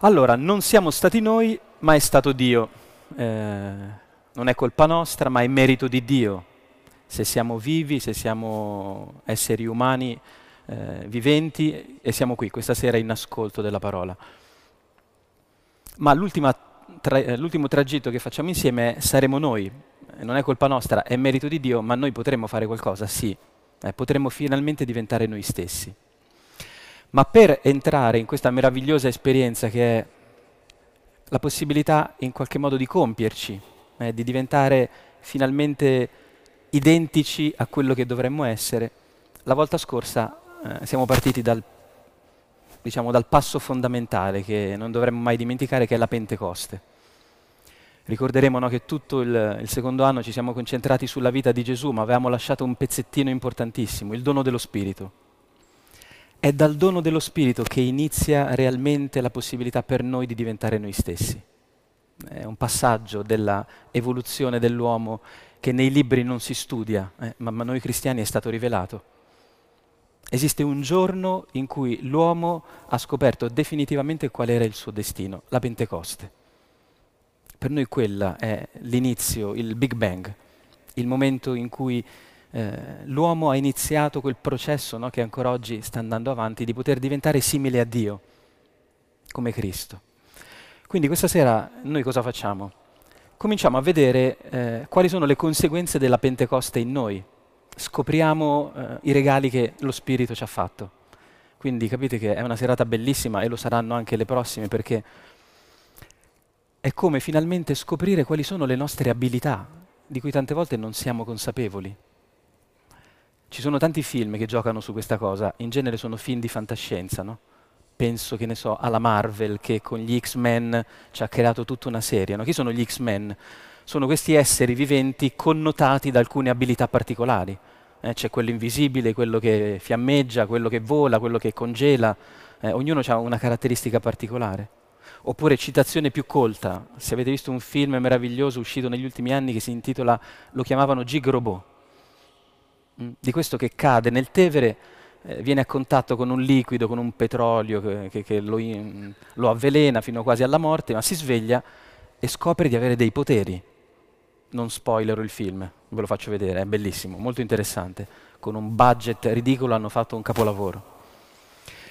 Allora, non siamo stati noi, ma è stato Dio. Eh, non è colpa nostra, ma è merito di Dio. Se siamo vivi, se siamo esseri umani eh, viventi e siamo qui questa sera in ascolto della parola. Ma tra- eh, l'ultimo tragitto che facciamo insieme è saremo noi. Non è colpa nostra, è merito di Dio, ma noi potremmo fare qualcosa, sì. Eh, potremmo finalmente diventare noi stessi. Ma per entrare in questa meravigliosa esperienza che è la possibilità in qualche modo di compierci, eh, di diventare finalmente identici a quello che dovremmo essere, la volta scorsa eh, siamo partiti dal, diciamo, dal passo fondamentale che non dovremmo mai dimenticare, che è la Pentecoste. Ricorderemo no, che tutto il, il, secondo anno ci siamo concentrati sulla vita di Gesù, ma avevamo lasciato un pezzettino importantissimo, il dono dello Spirito. È dal dono dello Spirito che inizia realmente la possibilità per noi di diventare noi stessi. È un passaggio dell'evoluzione dell'uomo che nei libri non si studia, eh, ma a noi cristiani è stato rivelato. Esiste un giorno in cui l'uomo ha scoperto definitivamente qual era il suo destino, la Pentecoste. Per noi quella è l'inizio, il Big Bang, il momento in cui eh, l'uomo ha iniziato quel processo no, che ancora oggi sta andando avanti di poter diventare simile a Dio, come Cristo. Quindi questa sera noi cosa facciamo? Cominciamo a vedere eh, quali sono le conseguenze della Pentecoste in noi. Scopriamo eh, i regali che lo Spirito ci ha fatto. Quindi capite che è una serata bellissima e lo saranno anche le prossime perché è come finalmente scoprire quali sono le nostre abilità, di cui tante volte non siamo consapevoli. Ci sono tanti film che giocano su questa cosa, in genere sono film di fantascienza, no? Penso, che ne so, alla Marvel che con gli X-Men ci ha creato tutta una serie. No? Chi sono gli X-Men? Sono questi esseri viventi connotati da alcune abilità particolari. Eh, c'è quello invisibile, quello che fiammeggia, quello che vola, quello che congela. Eh, ognuno ha una caratteristica particolare. Oppure citazione più colta, se avete visto un film meraviglioso uscito negli ultimi anni che si intitola, lo chiamavano Gig Robot. Di questo che cade nel Tevere, eh, viene a contatto con un liquido, con un petrolio che, che, che lo, in, lo, avvelena fino quasi alla morte, ma si sveglia e scopre di avere dei poteri. Non spoilerò il film, ve lo faccio vedere, è bellissimo, molto interessante. Con un budget ridicolo hanno fatto un capolavoro.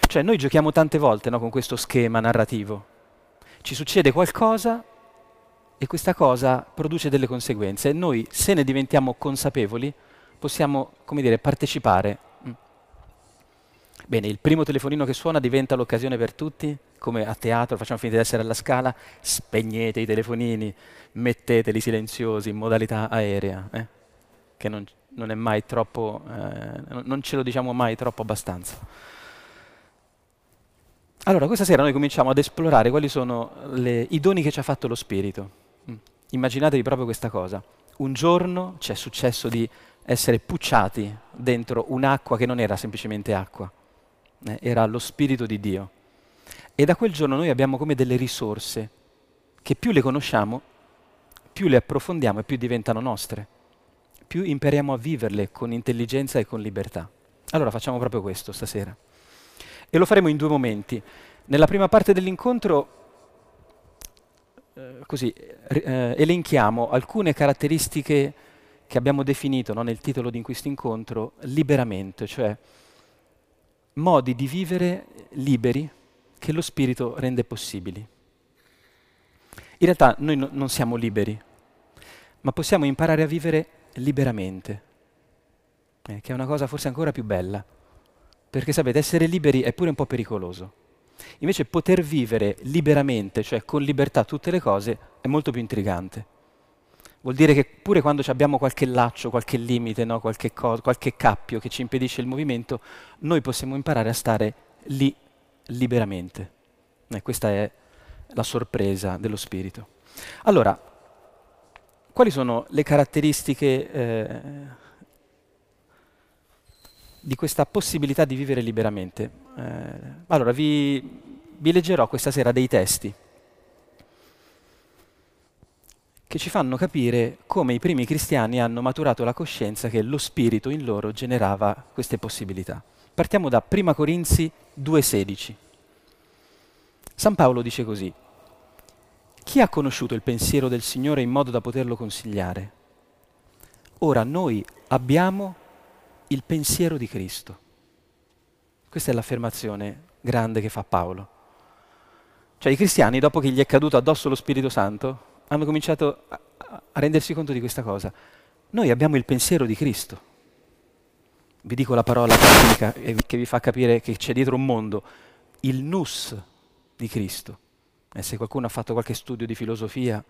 Cioè noi giochiamo tante volte no, con questo schema narrativo. Ci succede qualcosa e questa cosa produce delle conseguenze e noi se ne diventiamo consapevoli possiamo, dire, partecipare. Mm. Bene, il primo telefonino che suona diventa l'occasione per tutti, come a teatro, facciamo finta di essere alla scala, spegnete i telefonini, metteteli silenziosi in modalità aerea, eh? che non, non, è mai troppo, eh, non ce lo diciamo mai troppo abbastanza. Allora, questa sera noi cominciamo ad esplorare quali sono le, i doni che ci ha fatto lo Spirito. Mm. Immaginatevi proprio questa cosa. Un giorno ci è successo di essere pucciati dentro un'acqua che non era semplicemente acqua, eh, era lo Spirito di Dio. E da quel giorno noi abbiamo come delle risorse che più le conosciamo, più le approfondiamo e più diventano nostre, più impariamo a viverle con intelligenza e con libertà. Allora facciamo proprio questo stasera. E lo faremo in due momenti. Nella prima parte dell'incontro eh, così, eh, elenchiamo alcune caratteristiche che abbiamo definito no, nel titolo di questo incontro liberamente, cioè modi di vivere liberi che lo Spirito rende possibili. In realtà noi no, non siamo liberi, ma possiamo imparare a vivere liberamente, eh, che è una cosa forse ancora più bella, perché sapete, essere liberi è pure un po' pericoloso. Invece poter vivere liberamente, cioè con libertà tutte le cose, è molto più intrigante. Vuol dire che pure quando abbiamo qualche laccio, qualche limite, no? qualche, co- qualche cappio che ci impedisce il movimento, noi possiamo imparare a stare lì liberamente. E questa è la sorpresa dello spirito. Allora, quali sono le caratteristiche eh, di questa possibilità di vivere liberamente? Eh, allora, vi, vi leggerò questa sera dei testi che ci fanno capire come i primi cristiani hanno maturato la coscienza che lo spirito in loro generava queste possibilità. Partiamo da 1 Corinzi 2,16. San Paolo dice così, chi ha conosciuto il pensiero del Signore in modo da poterlo consigliare? Ora noi abbiamo il pensiero di Cristo. Questa è l'affermazione grande che fa Paolo. Cioè i cristiani, dopo che gli è caduto addosso lo Spirito Santo, hanno cominciato a, a rendersi conto di questa cosa. Noi abbiamo il pensiero di Cristo. Vi dico la parola tecnica che vi fa capire che c'è dietro un mondo, il nus di Cristo. E se qualcuno ha fatto qualche studio di filosofia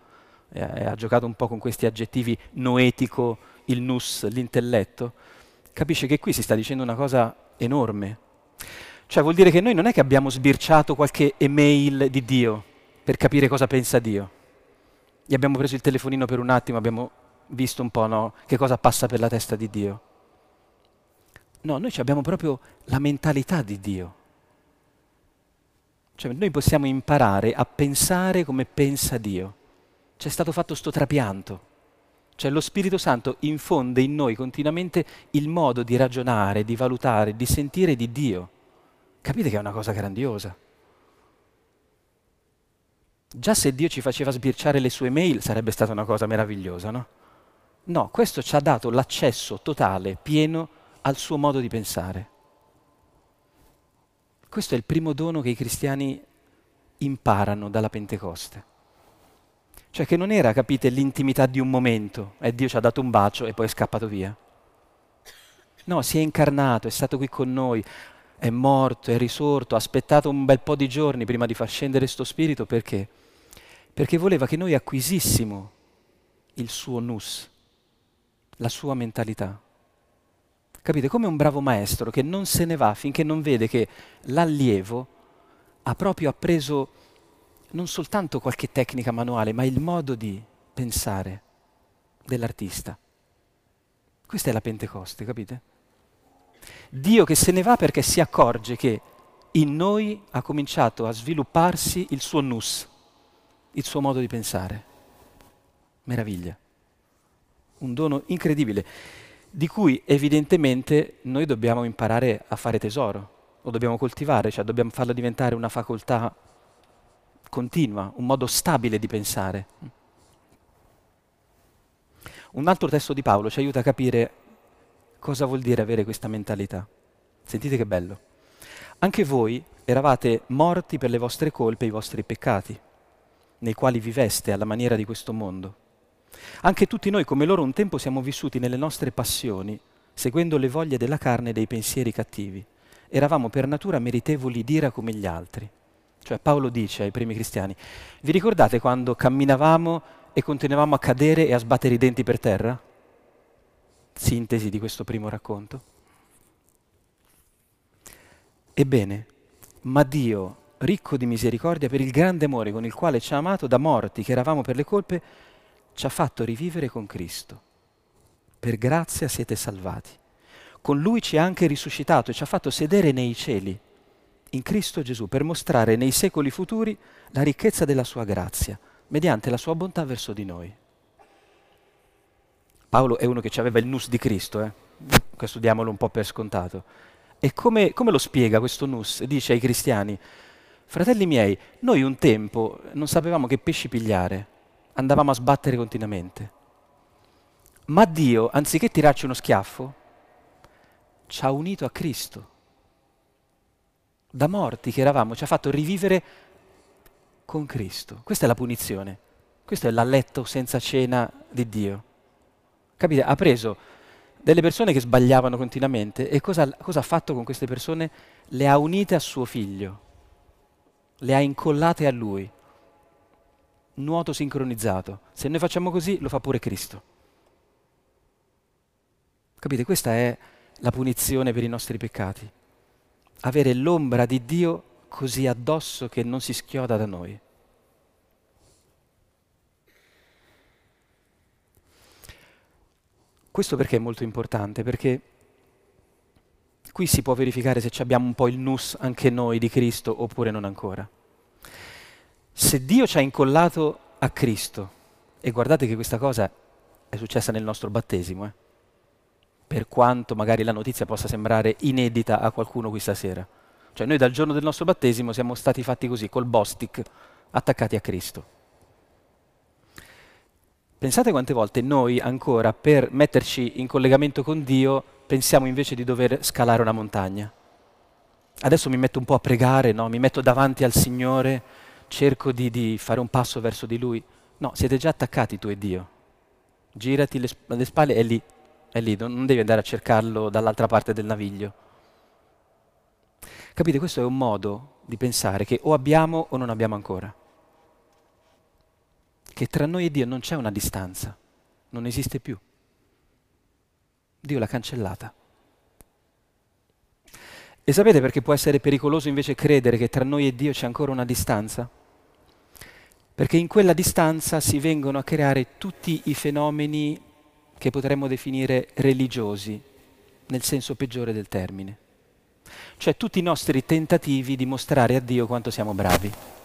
e ha giocato un po' con questi aggettivi noetico, il nus, l'intelletto, capisce che qui si sta dicendo una cosa enorme. Cioè vuol dire che noi non è che abbiamo sbirciato qualche email di Dio per capire cosa pensa Dio. Gli abbiamo preso il telefonino per un attimo, abbiamo visto un po' no, che cosa passa per la testa di Dio. No, noi abbiamo proprio la mentalità di Dio. Cioè noi possiamo imparare a pensare come pensa Dio. C'è stato fatto sto trapianto. Cioè lo Spirito Santo infonde in noi continuamente il modo di ragionare, di valutare, di sentire di Dio. Capite che è una cosa grandiosa. Già se Dio ci faceva sbirciare le sue mail sarebbe stata una cosa meravigliosa, no? No, questo ci ha dato l'accesso totale, pieno al suo modo di pensare. Questo è il primo dono che i cristiani imparano dalla Pentecoste. Cioè che non era, capite, l'intimità di un momento e Dio ci ha dato un bacio e poi è scappato via. No, si è incarnato, è stato qui con noi, è morto, è risorto, ha aspettato un bel po' di giorni prima di far scendere questo spirito perché? Perché voleva che noi acquisissimo il suo nus, la sua mentalità. Capite? Come un bravo maestro che non se ne va finché non vede che l'allievo ha proprio appreso non soltanto qualche tecnica manuale, ma il modo di pensare dell'artista. Questa è la Pentecoste, capite? Dio che se ne va perché si accorge che in noi ha cominciato a svilupparsi il suo nus, il suo modo di pensare. Meraviglia. Un dono incredibile, di cui evidentemente noi dobbiamo imparare a fare tesoro, lo dobbiamo coltivare, cioè dobbiamo farlo diventare una facoltà continua, un modo stabile di pensare. Un altro testo di Paolo ci aiuta a capire cosa vuol dire avere questa mentalità. Sentite che bello. Anche voi eravate morti per le vostre colpe e i vostri peccati nei quali viveste alla maniera di questo mondo. Anche tutti noi, come loro, un tempo siamo vissuti nelle nostre passioni, seguendo le voglie della carne e dei pensieri cattivi. Eravamo per natura meritevoli d'ira come gli altri. Cioè Paolo dice ai primi cristiani, vi ricordate quando camminavamo e continuavamo a cadere e a sbattere i denti per terra? Sintesi di questo primo racconto. Ebbene, ma Dio ricco di misericordia, per il grande amore con il quale ci ha amato, da morti che eravamo per le colpe, ci ha fatto rivivere con Cristo. Per grazia siete salvati. Con Lui ci ha anche risuscitato e ci ha fatto sedere nei cieli, in Cristo Gesù, per mostrare nei secoli futuri la ricchezza della sua grazia, mediante la sua bontà verso di noi. Paolo è uno che aveva il nus di Cristo, eh? questo diamolo un po' per scontato. E come, come lo spiega questo nus? Dice ai cristiani, Fratelli miei, noi un tempo non sapevamo che pesci pigliare, andavamo a sbattere continuamente. Ma Dio, anziché tirarci uno schiaffo, ci ha unito a Cristo. Da morti che eravamo, ci ha fatto rivivere con Cristo. Questa è la punizione. Questo è l'alletto senza cena di Dio. Capite? Ha preso delle persone che sbagliavano continuamente e cosa, cosa ha fatto con queste persone? Le ha unite a suo figlio le ha incollate a lui. Nuoto sincronizzato. Se noi facciamo così, lo fa pure Cristo. Capite? Questa è la punizione per i nostri peccati. Avere l'ombra di Dio così addosso che non si schioda da noi. Questo perché è molto importante? Perché qui si può verificare se abbiamo un po' il nus anche noi di Cristo oppure non ancora. Se Dio ci ha incollato a Cristo, e guardate che questa cosa è successa nel nostro battesimo, eh? per quanto magari la notizia possa sembrare inedita a qualcuno qui stasera, Cioè noi dal giorno del nostro battesimo siamo stati fatti così, col bostic, attaccati a Cristo. Pensate quante volte noi ancora per metterci in collegamento con Dio pensiamo invece di dover scalare una montagna. Adesso mi metto un po' a pregare, no? mi metto davanti al Signore, cerco di, di, fare un passo verso di Lui. No, siete già attaccati tu e Dio. Girati le, le spalle, è lì, è lì, non devi andare a cercarlo dall'altra parte del naviglio. Capite, questo è un modo di pensare che o abbiamo o non abbiamo ancora che tra noi e Dio non c'è una distanza, non esiste più. Dio l'ha cancellata. E sapete perché può essere pericoloso invece credere che tra noi e Dio c'è ancora una distanza? Perché in quella distanza si vengono a creare tutti i fenomeni che potremmo definire religiosi, nel senso peggiore del termine. Cioè tutti i nostri tentativi di mostrare a Dio quanto siamo bravi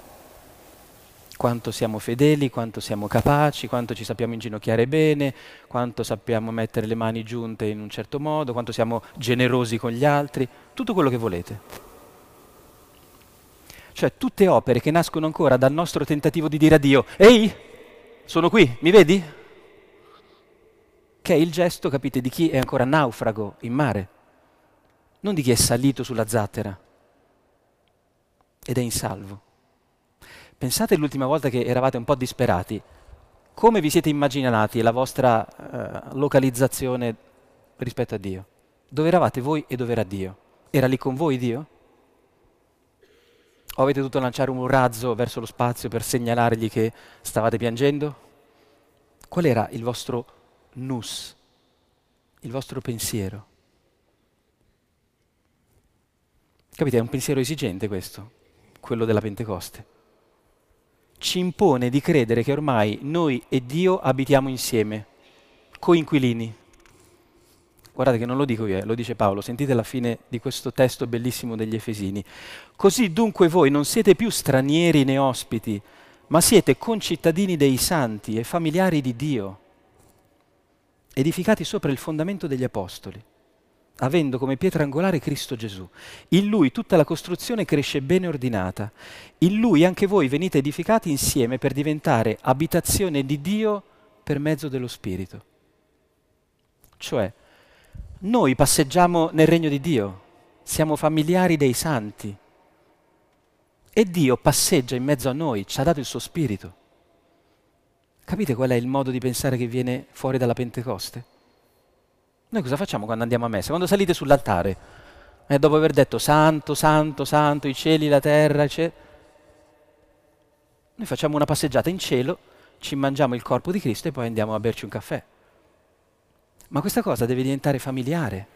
quanto siamo fedeli, quanto siamo capaci, quanto ci sappiamo inginocchiare bene, quanto sappiamo mettere le mani giunte in un certo modo, quanto siamo generosi con gli altri, tutto quello che volete. Cioè tutte opere che nascono ancora dal nostro tentativo di dire a Dio, ehi, sono qui, mi vedi? Che è il gesto, capite, di chi è ancora naufrago in mare, non di chi è salito sulla zattera ed è in salvo. Pensate l'ultima volta che eravate un po' disperati, come vi siete immaginati la vostra eh, localizzazione rispetto a Dio? Dove eravate voi e dove era Dio? Era lì con voi Dio? O avete dovuto lanciare un razzo verso lo spazio per segnalargli che stavate piangendo? Qual era il vostro nus, il vostro pensiero? Capite, è un pensiero esigente questo, quello della Pentecoste ci impone di credere che ormai noi e Dio abitiamo insieme, coinquilini. Guardate che non lo dico io, eh, lo dice Paolo, sentite la fine di questo testo bellissimo degli Efesini. Così dunque voi non siete più stranieri né ospiti, ma siete concittadini dei santi e familiari di Dio, edificati sopra il fondamento degli Apostoli avendo come pietra angolare Cristo Gesù. In Lui tutta la costruzione cresce bene ordinata. In Lui anche voi venite edificati insieme per diventare abitazione di Dio per mezzo dello Spirito. Cioè, noi passeggiamo nel regno di Dio, siamo familiari dei santi e Dio passeggia in mezzo a noi, ci ha dato il suo Spirito. Capite qual è il modo di pensare che viene fuori dalla Pentecoste? Noi cosa facciamo quando andiamo a messa? Quando salite sull'altare, eh, dopo aver detto santo, santo, santo, i cieli, la terra, c'è... noi facciamo una passeggiata in cielo, ci mangiamo il corpo di Cristo e poi andiamo a berci un caffè. Ma questa cosa deve diventare familiare.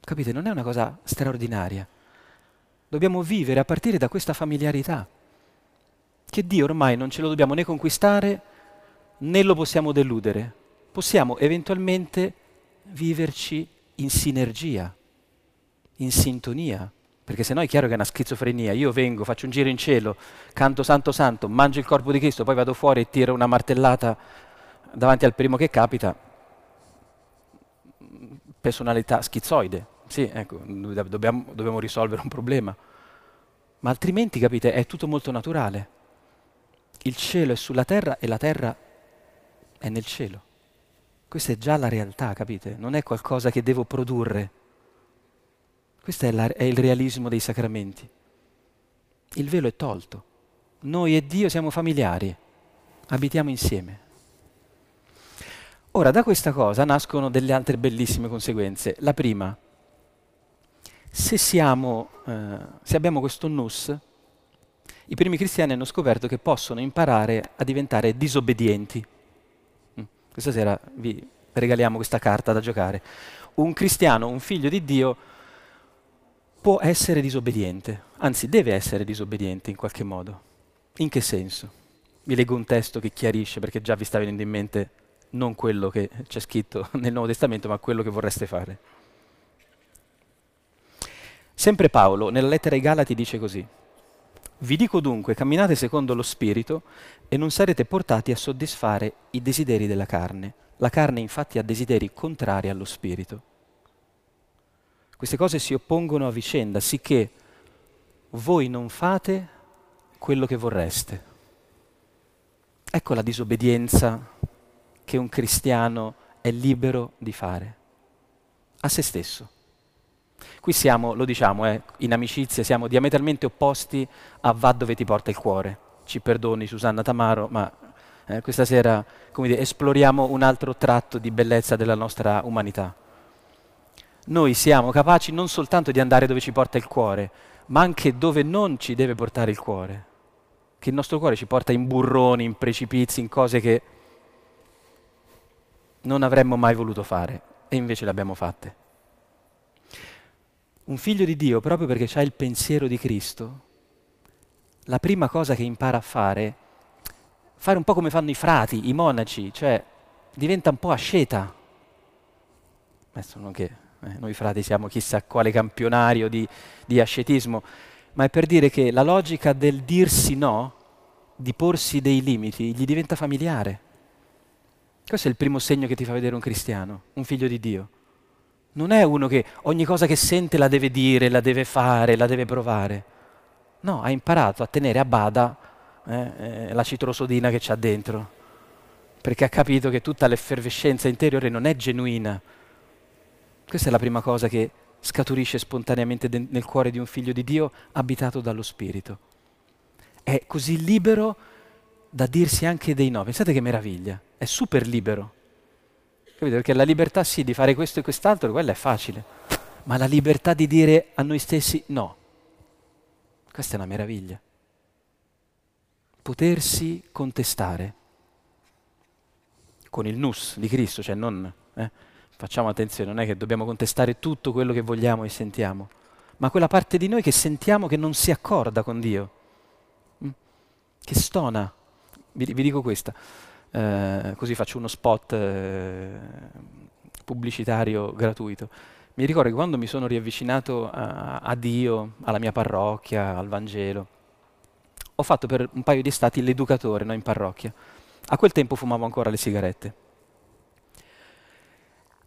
Capite? Non è una cosa straordinaria. Dobbiamo vivere a partire da questa familiarità. Che Dio ormai non ce lo dobbiamo né conquistare né lo possiamo deludere possiamo eventualmente viverci in sinergia, in sintonia. Perché se no è chiaro che è una schizofrenia. Io vengo, faccio un giro in cielo, canto santo santo, mangio il corpo di Cristo, poi vado fuori e tiro una martellata davanti al primo che capita. Personalità schizoide. Sì, ecco, dobbiamo, dobbiamo risolvere un problema. Ma altrimenti, capite, è tutto molto naturale. Il cielo è sulla terra e la terra è nel cielo. Questa è già la realtà, capite? Non è qualcosa che devo produrre. Questo è, la, è il realismo dei sacramenti. Il velo è tolto. Noi e Dio siamo familiari, abitiamo insieme. Ora, da questa cosa nascono delle altre bellissime conseguenze. La prima, se, siamo, eh, se abbiamo questo nus, i primi cristiani hanno scoperto che possono imparare a diventare disobbedienti. Questa sera vi regaliamo questa carta da giocare. Un cristiano, un figlio di Dio, può essere disobbediente, anzi deve essere disobbediente in qualche modo. In che senso? Vi leggo un testo che chiarisce, perché già vi sta venendo in mente non quello che c'è scritto nel Nuovo Testamento, ma quello che vorreste fare. Sempre Paolo, nella lettera ai Galati, dice così. Vi dico dunque, camminate secondo lo Spirito e non sarete portati a soddisfare i desideri della carne. La carne infatti ha desideri contrari allo Spirito. Queste cose si oppongono a vicenda, sicché voi non fate quello che vorreste. Ecco la disobbedienza che un cristiano è libero di fare a se stesso. Qui siamo, lo diciamo, eh, in amicizia siamo diametralmente opposti a va dove ti porta il cuore. Ci perdoni Susanna Tamaro, ma eh, questa sera dire, esploriamo un altro tratto di bellezza della nostra umanità. Noi siamo capaci non soltanto di andare dove ci porta il cuore, ma anche dove non ci deve portare il cuore. Che il nostro cuore ci porta in burroni, in precipizi, in cose che non avremmo mai voluto fare e invece le abbiamo fatte. Un figlio di Dio, proprio perché ha il pensiero di Cristo, la prima cosa che impara a fare, fare un po' come fanno i frati, i monaci, cioè diventa un po' asceta. Adesso non che eh, noi frati siamo chissà quale campionario di, di ascetismo, ma è per dire che la logica del dirsi no, di porsi dei limiti, gli diventa familiare. Questo è il primo segno che ti fa vedere un cristiano, un figlio di Dio. Non è uno che ogni cosa che sente la deve dire, la deve fare, la deve provare. No, ha imparato a tenere a bada eh, eh, la citrosodina che c'ha dentro, perché ha capito che tutta l'effervescenza interiore non è genuina. Questa è la prima cosa che scaturisce spontaneamente de- nel cuore di un figlio di Dio abitato dallo Spirito. È così libero da dirsi anche dei no. Pensate che meraviglia, è super libero. Capito? Perché la libertà sì di fare questo e quest'altro, quella è facile, ma la libertà di dire a noi stessi no, questa è una meraviglia. Potersi contestare con il nus di Cristo, cioè non, eh, facciamo attenzione, non è che dobbiamo contestare tutto quello che vogliamo e sentiamo, ma quella parte di noi che sentiamo che non si accorda con Dio, mm? che stona. Vi, vi dico questa eh, così faccio uno spot eh, pubblicitario gratuito. Mi ricordo che quando mi sono riavvicinato a, a Dio, alla mia parrocchia, al Vangelo, ho fatto per un paio di estati l'educatore no, in parrocchia. A quel tempo fumavo ancora le sigarette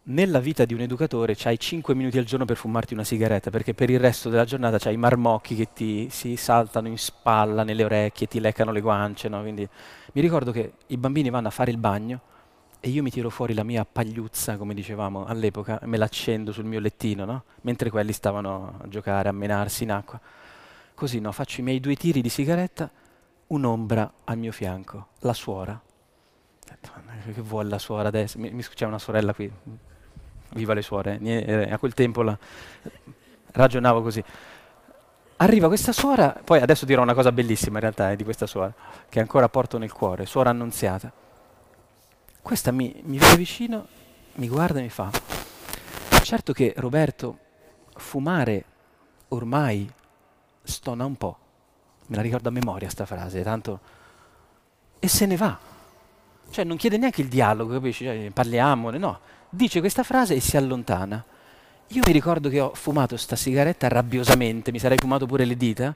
nella vita di un educatore c'hai 5 minuti al giorno per fumarti una sigaretta, perché per il resto della giornata c'hai i marmocchi che ti si saltano in spalla, nelle orecchie, ti leccano le guance. No? Quindi mi ricordo che i bambini vanno a fare il bagno e io mi tiro fuori la mia pagliuzza, come dicevamo all'epoca, e me l'accendo sul mio lettino, no? mentre quelli stavano a giocare, a menarsi in acqua. Così no, faccio i miei due tiri di sigaretta, un'ombra al mio fianco, la suora. Che vuole la suora adesso? Mi, mi, c'è una sorella qui, viva le suore, eh, a quel tempo la, ragionavo così. Arriva questa suora, poi adesso dirò una cosa bellissima in realtà eh, di questa suora, che ancora porto nel cuore, suora annunziata. Questa mi, mi vede vicino, mi guarda e mi fa, certo che Roberto, fumare ormai stona un po', me la ricordo a memoria sta frase, tanto... E se ne va. Cioè non chiede neanche il dialogo, capisci? Cioè, parliamone, no dice questa frase e si allontana. Io mi ricordo che ho fumato sta sigaretta rabbiosamente, mi sarei fumato pure le dita,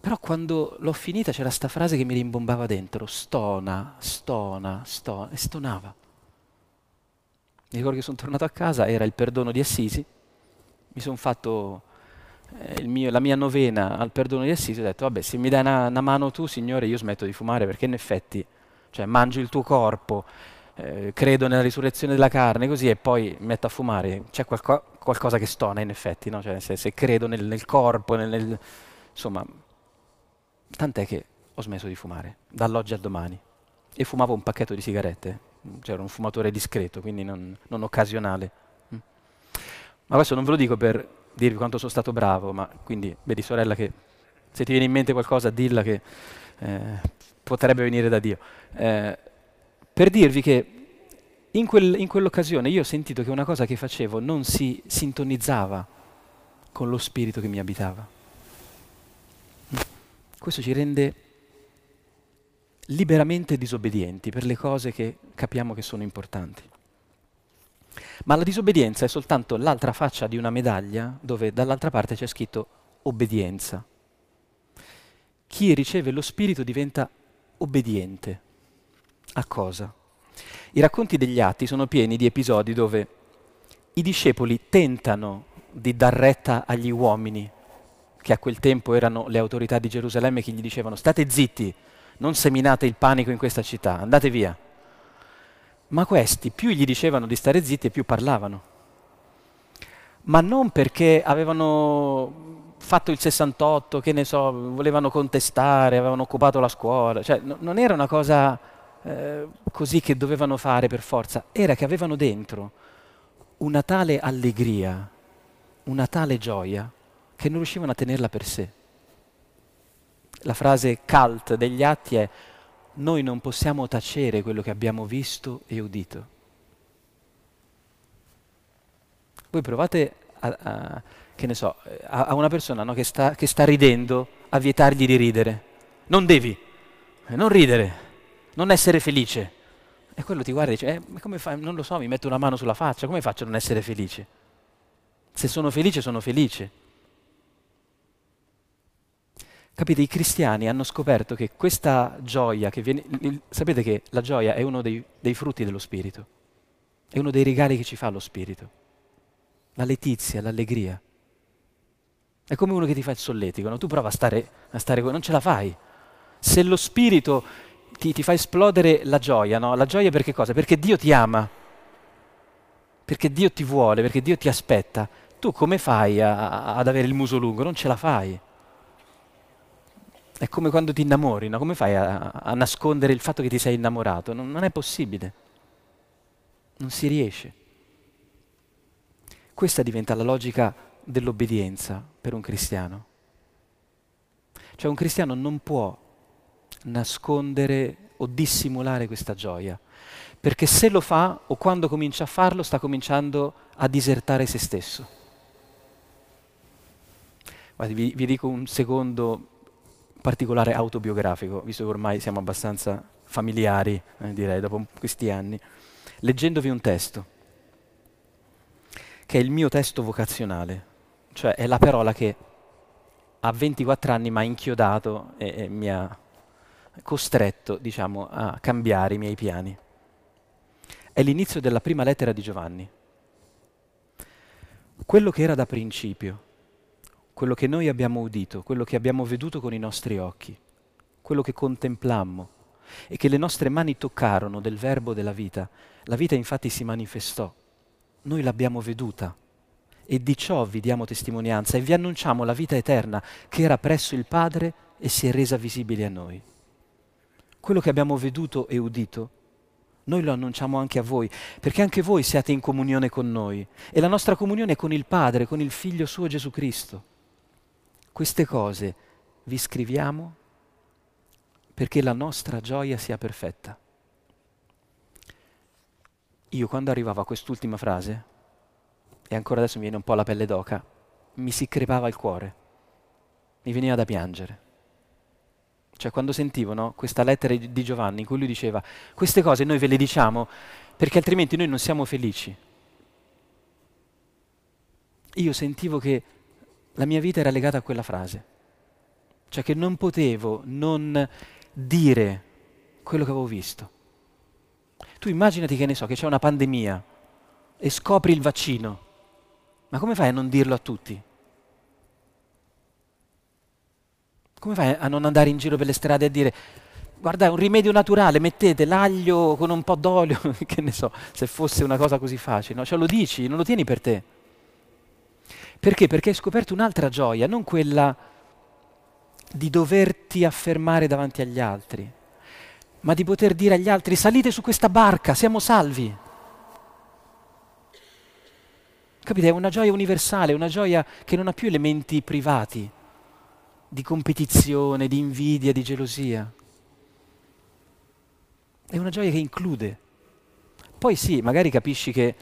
però quando l'ho finita c'era sta frase che mi rimbombava dentro, stona, stona, stona, e stonava. Mi ricordo che sono tornato a casa, era il perdono di Assisi, mi sono fatto eh, mio, la mia novena al perdono di Assisi, ho detto, vabbè, se mi dai una, una mano tu, Signore, io smetto di fumare, perché in effetti, cioè, mangio il tuo corpo, eh, credo nella risurrezione della carne, così e poi metto a fumare, c'è qualco- qualcosa che stona in effetti, no? cioè, se, se, credo nel, nel corpo, nel, nel, insomma, tant'è che ho smesso di fumare, dall'oggi al domani, e fumavo un pacchetto di sigarette, ero un fumatore discreto, quindi non, non occasionale. Mm. Ma questo non ve lo dico per dirvi quanto sono stato bravo, ma quindi vedi sorella che se ti viene in mente qualcosa dilla che eh, potrebbe venire da Dio. Eh, per dirvi che in, quel, in quell'occasione io ho sentito che una cosa che facevo non si sintonizzava con lo spirito che mi abitava. Questo ci rende liberamente disobbedienti per le cose che capiamo che sono importanti. Ma la disobbedienza è soltanto l'altra faccia di una medaglia dove dall'altra parte c'è scritto obbedienza. Chi riceve lo spirito diventa obbediente. A cosa? I racconti degli atti sono pieni di episodi dove i discepoli tentano di dar retta agli uomini, che a quel tempo erano le autorità di Gerusalemme, che gli dicevano state zitti, non seminate il panico in questa città, andate via. Ma questi più gli dicevano di stare zitti più parlavano. Ma non perché avevano fatto il 68, che ne so, volevano contestare, avevano occupato la scuola, cioè no, non era una cosa eh, così che dovevano fare per forza, era che avevano dentro una tale allegria, una tale gioia, che non riuscivano a tenerla per sé. La frase cult degli atti è noi non possiamo tacere quello che abbiamo visto e udito. Voi provate a, a che ne so, a, a una persona no, che, sta, che sta ridendo a vietargli di ridere. Non devi, non ridere, non essere felice. E quello ti guarda e dice, eh, come fai? Non lo so, mi metto una mano sulla faccia, come faccio a non essere felice? Se sono felice, sono felice. Capite, i cristiani hanno scoperto che questa gioia che viene... Il, sapete che la gioia è uno dei, dei frutti dello Spirito, è uno dei regali che ci fa lo Spirito. La letizia, l'allegria. È come uno che ti fa il solletico, no? tu prova a stare, a stare non ce la fai. Se lo Spirito ti, ti fa esplodere la gioia, no? la gioia perché cosa? Perché Dio ti ama, perché Dio ti vuole, perché Dio ti aspetta. Tu come fai a, a, ad avere il muso lungo? Non ce la fai. È come quando ti innamori, no? come fai a, a, nascondere il fatto che ti sei innamorato? Non, non è possibile, non si riesce. Questa diventa la logica dell'obbedienza per un cristiano. Cioè un cristiano non può nascondere o dissimulare questa gioia, perché se lo fa o quando comincia a farlo sta cominciando a disertare se stesso. Guardi, vi, vi dico un secondo particolare autobiografico, visto che ormai siamo abbastanza familiari, eh, direi, dopo questi anni, leggendovi un testo, che è il mio testo vocazionale, cioè è la parola che a 24 anni mi ha inchiodato e, e mi ha costretto, diciamo, a cambiare i miei piani. È l'inizio della prima lettera di Giovanni. Quello che era da principio, quello che noi abbiamo udito, quello che abbiamo veduto con i nostri occhi, quello che contemplammo e che le nostre mani toccarono del verbo della vita. La vita infatti si manifestò, noi l'abbiamo veduta e di ciò vi diamo testimonianza e vi annunciamo la vita eterna che era presso il Padre e si è resa visibile a noi. Quello che abbiamo veduto e udito, noi lo annunciamo anche a voi, perché anche voi siate in comunione con noi e la nostra comunione è con il Padre, con il Figlio suo Gesù Cristo. Queste cose vi scriviamo perché la nostra gioia sia perfetta. Io quando arrivavo a quest'ultima frase, e ancora adesso mi viene un po' la pelle d'oca, mi si crepava il cuore, mi veniva da piangere. Cioè quando sentivo questa lettera di Giovanni in cui lui diceva queste cose noi ve le diciamo perché altrimenti noi non siamo felici. Io sentivo che la mia vita era legata a quella frase. Cioè che non potevo non dire quello che avevo visto. Tu immaginati che ne so, che c'è una pandemia e scopri il vaccino. Ma come fai a non dirlo a tutti? Come fai a non andare in giro per le strade a dire guarda, è un rimedio naturale, mettete l'aglio con un po' d'olio, che ne so, se fosse una cosa così facile, no? Cioè lo dici, non lo tieni per te. Perché? Perché hai scoperto un'altra gioia, non quella di doverti affermare davanti agli altri, ma di poter dire agli altri salite su questa barca, siamo salvi. Capite? È una gioia universale, una gioia che non ha più elementi privati di competizione, di invidia, di gelosia. È una gioia che include. Poi sì, magari capisci che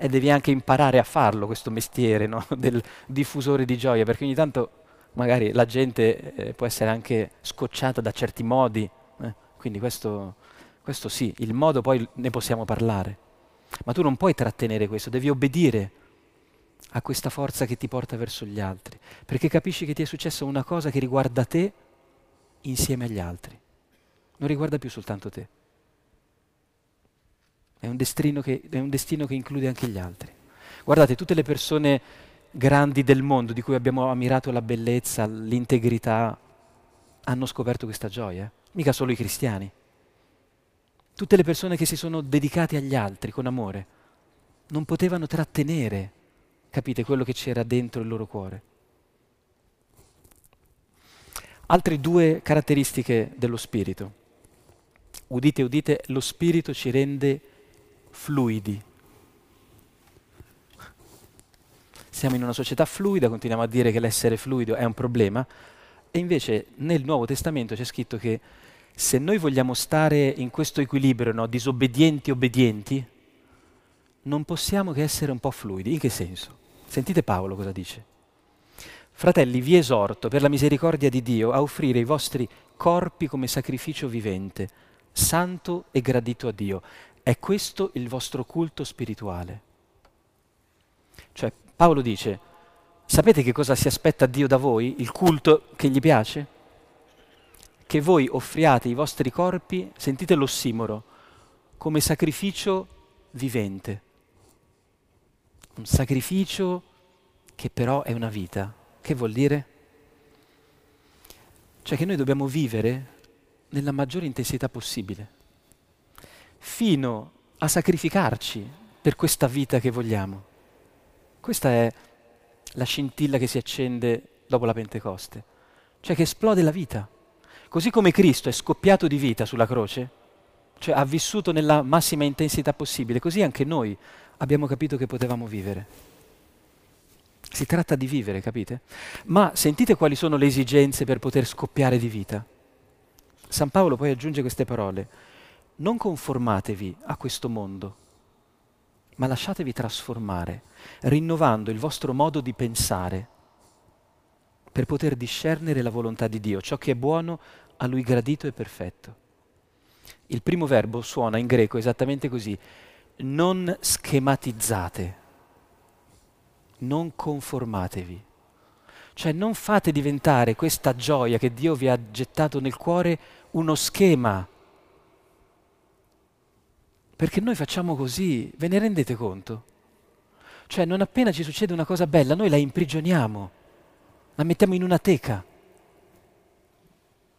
e devi anche imparare a farlo questo mestiere no? del diffusore di gioia, perché ogni tanto magari la gente eh, può essere anche scocciata da certi modi, eh? quindi questo, questo sì, il modo poi ne possiamo parlare, ma tu non puoi trattenere questo, devi obbedire a questa forza che ti porta verso gli altri, perché capisci che ti è successa una cosa che riguarda te insieme agli altri, non riguarda più soltanto te. È un, che, è un destino che include anche gli altri. Guardate, tutte le persone grandi del mondo di cui abbiamo ammirato la bellezza, l'integrità, hanno scoperto questa gioia. Mica solo i cristiani. Tutte le persone che si sono dedicate agli altri con amore non potevano trattenere, capite, quello che c'era dentro il loro cuore. Altre due caratteristiche dello spirito. Udite, udite, lo spirito ci rende fluidi. Siamo in una società fluida, continuiamo a dire che l'essere fluido è un problema, e invece nel Nuovo Testamento c'è scritto che se noi vogliamo stare in questo equilibrio, no, disobbedienti obbedienti, non possiamo che essere un po' fluidi. In che senso? Sentite Paolo cosa dice. Fratelli, vi esorto per la misericordia di Dio a offrire i vostri corpi come sacrificio vivente, santo e gradito a Dio. È questo il vostro culto spirituale. Cioè, Paolo dice, sapete che cosa si aspetta Dio da voi? Il culto che gli piace? Che voi offriate i vostri corpi, sentite l'ossimoro, come sacrificio vivente. Un sacrificio che però è una vita. Che vuol dire? Cioè che noi dobbiamo vivere nella maggiore intensità possibile, fino a sacrificarci per questa vita che vogliamo. Questa è la scintilla che si accende dopo la Pentecoste, cioè che esplode la vita. Così come Cristo è scoppiato di vita sulla croce, cioè ha vissuto nella massima intensità possibile, così anche noi abbiamo capito che potevamo vivere. Si tratta di vivere, capite? Ma sentite quali sono le esigenze per poter scoppiare di vita. San Paolo poi aggiunge queste parole, non conformatevi a questo mondo, ma lasciatevi trasformare, rinnovando il vostro modo di pensare per poter discernere la volontà di Dio, ciò che è buono, a lui gradito e perfetto. Il primo verbo suona in greco esattamente così, non schematizzate, non conformatevi. Cioè non fate diventare questa gioia che Dio vi ha gettato nel cuore uno schema. Perché noi facciamo così, ve ne rendete conto? Cioè non appena ci succede una cosa bella, noi la imprigioniamo, la mettiamo in una teca,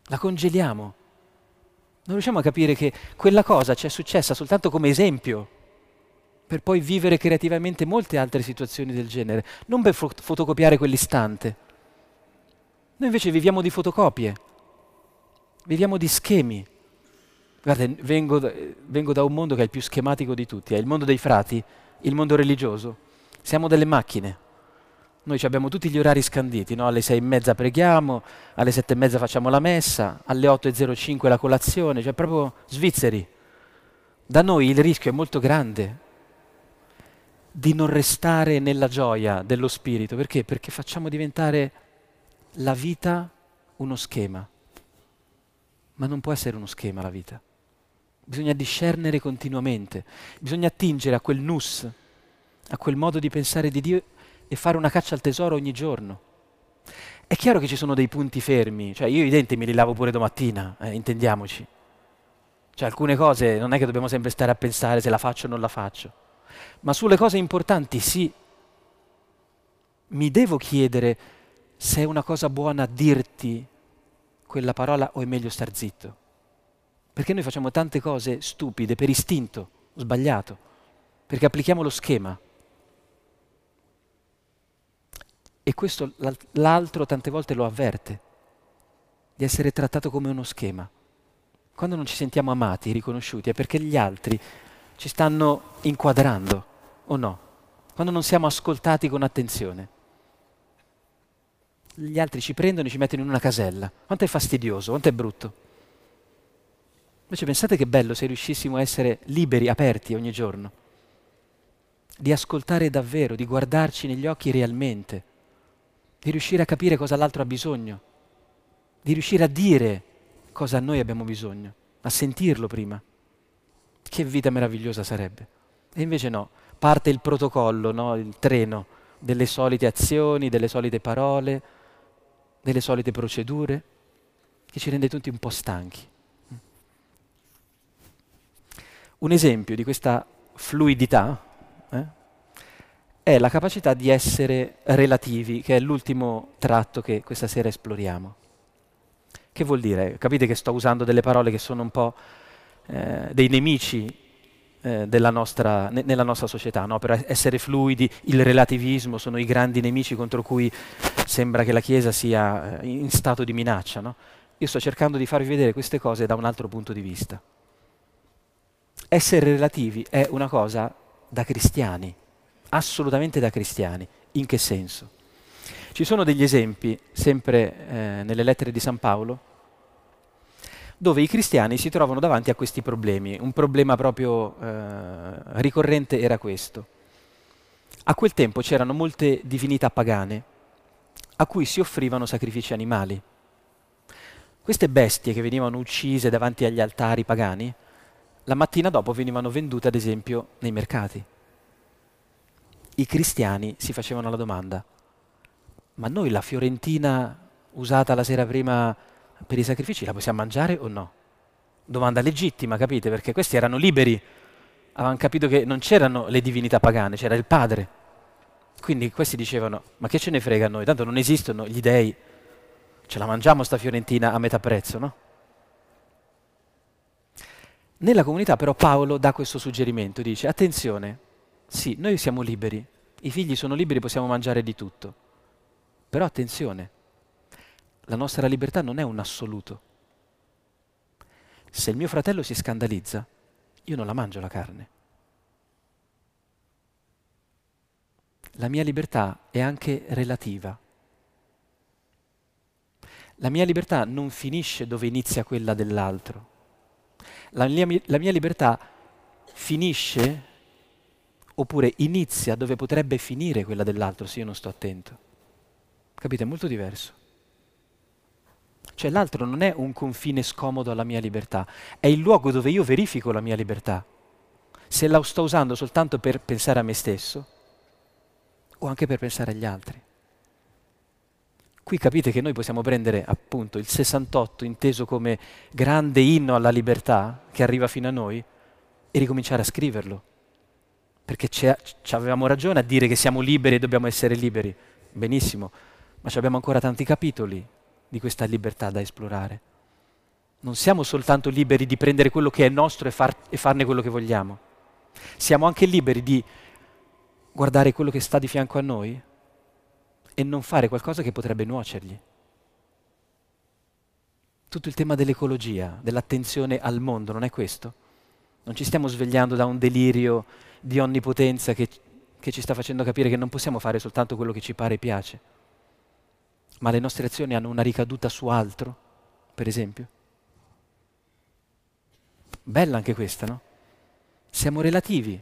la congeliamo. Non riusciamo a capire che quella cosa ci è successa soltanto come esempio per poi vivere creativamente molte altre situazioni del genere, non per fo- fotocopiare quell'istante. Noi invece viviamo di fotocopie, viviamo di schemi. Guardate, vengo da, vengo da un mondo che è il più schematico di tutti, è il mondo dei frati, il mondo religioso. Siamo delle macchine. Noi abbiamo tutti gli orari scanditi, no? alle sei e mezza preghiamo, alle sette e mezza facciamo la messa, alle 8.05 la colazione, cioè proprio svizzeri. Da noi il rischio è molto grande di non restare nella gioia dello spirito. Perché? Perché facciamo diventare la vita uno schema. Ma non può essere uno schema la vita. Bisogna discernere continuamente, bisogna attingere a quel nus, a quel modo di pensare di Dio e fare una caccia al tesoro ogni giorno. È chiaro che ci sono dei punti fermi, cioè io i denti me li lavo pure domattina, eh, intendiamoci. Cioè alcune cose non è che dobbiamo sempre stare a pensare se la faccio o non la faccio, ma sulle cose importanti sì. Mi devo chiedere se è una cosa buona dirti quella parola o è meglio star zitto. Perché noi facciamo tante cose stupide per istinto, sbagliato, perché applichiamo lo schema. E questo l'altro tante volte lo avverte, di essere trattato come uno schema. Quando non ci sentiamo amati, riconosciuti, è perché gli altri ci stanno inquadrando, o no? Quando non siamo ascoltati con attenzione gli altri ci prendono e ci mettono in una casella. Quanto è fastidioso, quanto è brutto. Invece pensate che bello se riuscissimo a essere liberi, aperti ogni giorno, di ascoltare davvero, di guardarci negli occhi realmente, di riuscire a capire cosa l'altro ha bisogno, di riuscire a dire cosa noi abbiamo bisogno, a sentirlo prima. Che vita meravigliosa sarebbe. E invece no, parte il protocollo, no? il treno delle solite azioni, delle solite parole, delle solite procedure che ci rende tutti un po' stanchi. Un esempio di questa fluidità eh, è la capacità di essere relativi, che è l'ultimo tratto che questa sera esploriamo. Che vuol dire? Capite che sto usando delle parole che sono un po' eh, dei nemici eh, nostra, ne, nella nostra società, no? per essere fluidi, il relativismo sono i grandi nemici contro cui sembra che la Chiesa sia eh, in stato di minaccia. No? Io sto cercando di farvi vedere queste cose da un altro punto di vista. Essere relativi è una cosa da cristiani, assolutamente da cristiani. In che senso? Ci sono degli esempi, sempre eh, nelle lettere di San Paolo, dove i cristiani si trovano davanti a questi problemi. Un problema proprio eh, ricorrente era questo. A quel tempo c'erano molte divinità pagane a cui si offrivano sacrifici animali. Queste bestie che venivano uccise davanti agli altari pagani, la mattina dopo venivano vendute ad esempio nei mercati. I cristiani si facevano la domanda, ma noi la fiorentina usata la sera prima per i sacrifici la possiamo mangiare o no? Domanda legittima, capite? Perché questi erano liberi, avevano capito che non c'erano le divinità pagane, c'era il Padre. Quindi questi dicevano, ma che ce ne frega a noi? Tanto non esistono gli dei, ce la mangiamo sta fiorentina a metà prezzo, no? Nella comunità però Paolo dà questo suggerimento, dice, attenzione, sì, noi siamo liberi, i figli sono liberi, possiamo mangiare di tutto, però attenzione, la nostra libertà non è un assoluto. Se il mio fratello si scandalizza, io non la mangio la carne. La mia libertà è anche relativa. La mia libertà non finisce dove inizia quella dell'altro. La mia, la mia libertà finisce oppure inizia dove potrebbe finire quella dell'altro se io non sto attento. Capite? È molto diverso. Cioè l'altro non è un confine scomodo alla mia libertà, è il luogo dove io verifico la mia libertà. Se la sto usando soltanto per pensare a me stesso o anche per pensare agli altri. Qui capite che noi possiamo prendere appunto il 68 inteso come grande inno alla libertà che arriva fino a noi e ricominciare a scriverlo. Perché avevamo ragione a dire che siamo liberi e dobbiamo essere liberi. Benissimo, ma abbiamo ancora tanti capitoli di questa libertà da esplorare. Non siamo soltanto liberi di prendere quello che è nostro e, far, e farne quello che vogliamo. Siamo anche liberi di guardare quello che sta di fianco a noi e non fare qualcosa che potrebbe nuocergli. Tutto il tema dell'ecologia, dell'attenzione al mondo, non è questo? Non ci stiamo svegliando da un delirio di onnipotenza che, che ci sta facendo capire che non possiamo fare soltanto quello che ci pare e piace ma le nostre azioni hanno una ricaduta su altro, per esempio? Bella anche questa, no? Siamo relativi.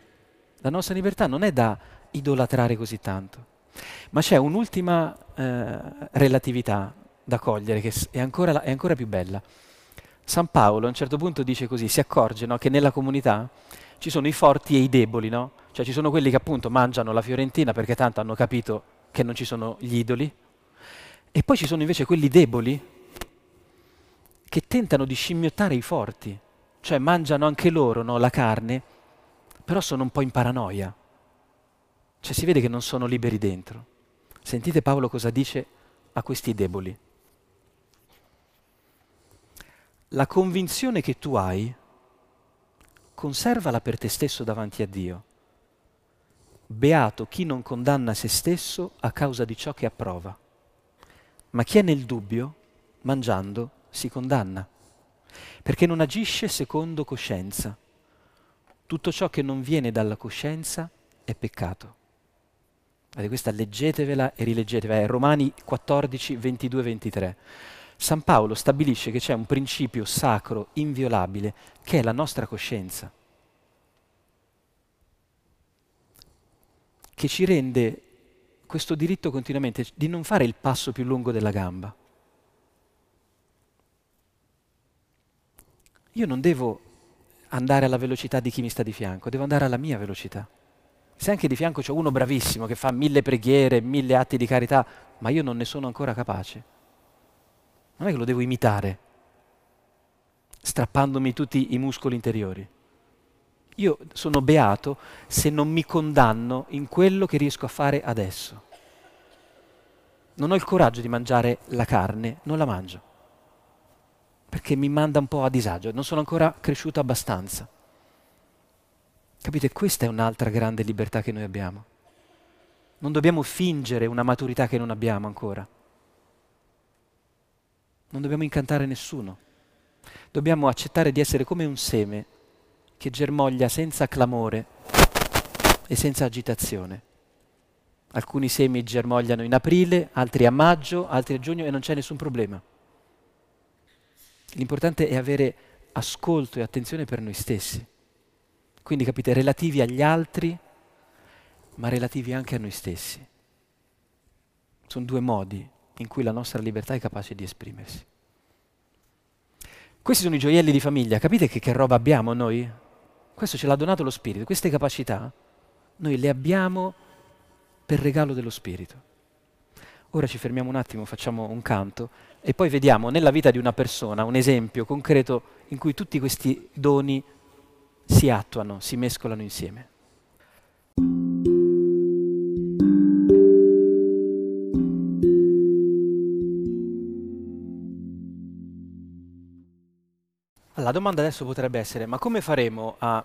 La nostra libertà non è da idolatrare così tanto. Ma c'è un'ultima eh, relatività da cogliere che è ancora, è ancora, più bella. San Paolo a un certo punto dice così, si accorge no, che nella comunità ci sono i forti e i deboli, no? Cioè ci sono quelli che appunto mangiano la fiorentina perché tanto hanno capito che non ci sono gli idoli, e poi ci sono invece quelli deboli che tentano di scimmiottare i forti, cioè mangiano anche loro no, la carne, però sono un po' in paranoia. Cioè si vede che non sono liberi dentro. Sentite Paolo cosa dice a questi deboli. La convinzione che tu hai, conservala per te stesso davanti a Dio. Beato chi non condanna se stesso a causa di ciò che approva. Ma chi è nel dubbio, mangiando, si condanna, perché non agisce secondo coscienza. Tutto ciò che non viene dalla coscienza è peccato. Vedete, questa leggetevela e rileggetevela, è Romani 14, 22, 23. San Paolo stabilisce che c'è un principio sacro, inviolabile, che è la nostra coscienza, che ci rende questo diritto continuamente di non fare il passo più lungo della gamba. Io non devo andare alla velocità di chi mi sta di fianco, devo andare alla mia velocità. Se anche di fianco c'è uno bravissimo che fa mille preghiere, mille atti di carità, ma io non ne sono ancora capace. Non è che lo devo imitare, strappandomi tutti i muscoli interiori. Io sono beato se non mi condanno in quello che riesco a fare adesso. Non ho il coraggio di mangiare la carne, non la mangio, perché mi manda un po' a disagio, non sono ancora cresciuto abbastanza. Capite? Questa è un'altra grande libertà che noi abbiamo. Non dobbiamo fingere una maturità che non abbiamo ancora. Non dobbiamo incantare nessuno. Dobbiamo accettare di essere come un seme che germoglia senza clamore e senza agitazione. Alcuni semi germogliano in aprile, altri a maggio, altri a giugno e non c'è nessun problema. L'importante è avere ascolto e attenzione per noi stessi. Quindi capite, relativi agli altri, ma relativi anche a noi stessi. Sono due modi in cui la nostra libertà è capace di esprimersi. Questi sono i gioielli di famiglia, capite che, che roba abbiamo noi? Questo ce l'ha donato lo Spirito, queste capacità noi le abbiamo per regalo dello Spirito. Ora ci fermiamo un attimo, facciamo un canto e poi vediamo nella vita di una persona un esempio concreto in cui tutti questi doni si attuano, si mescolano insieme. La domanda adesso potrebbe essere, ma come faremo a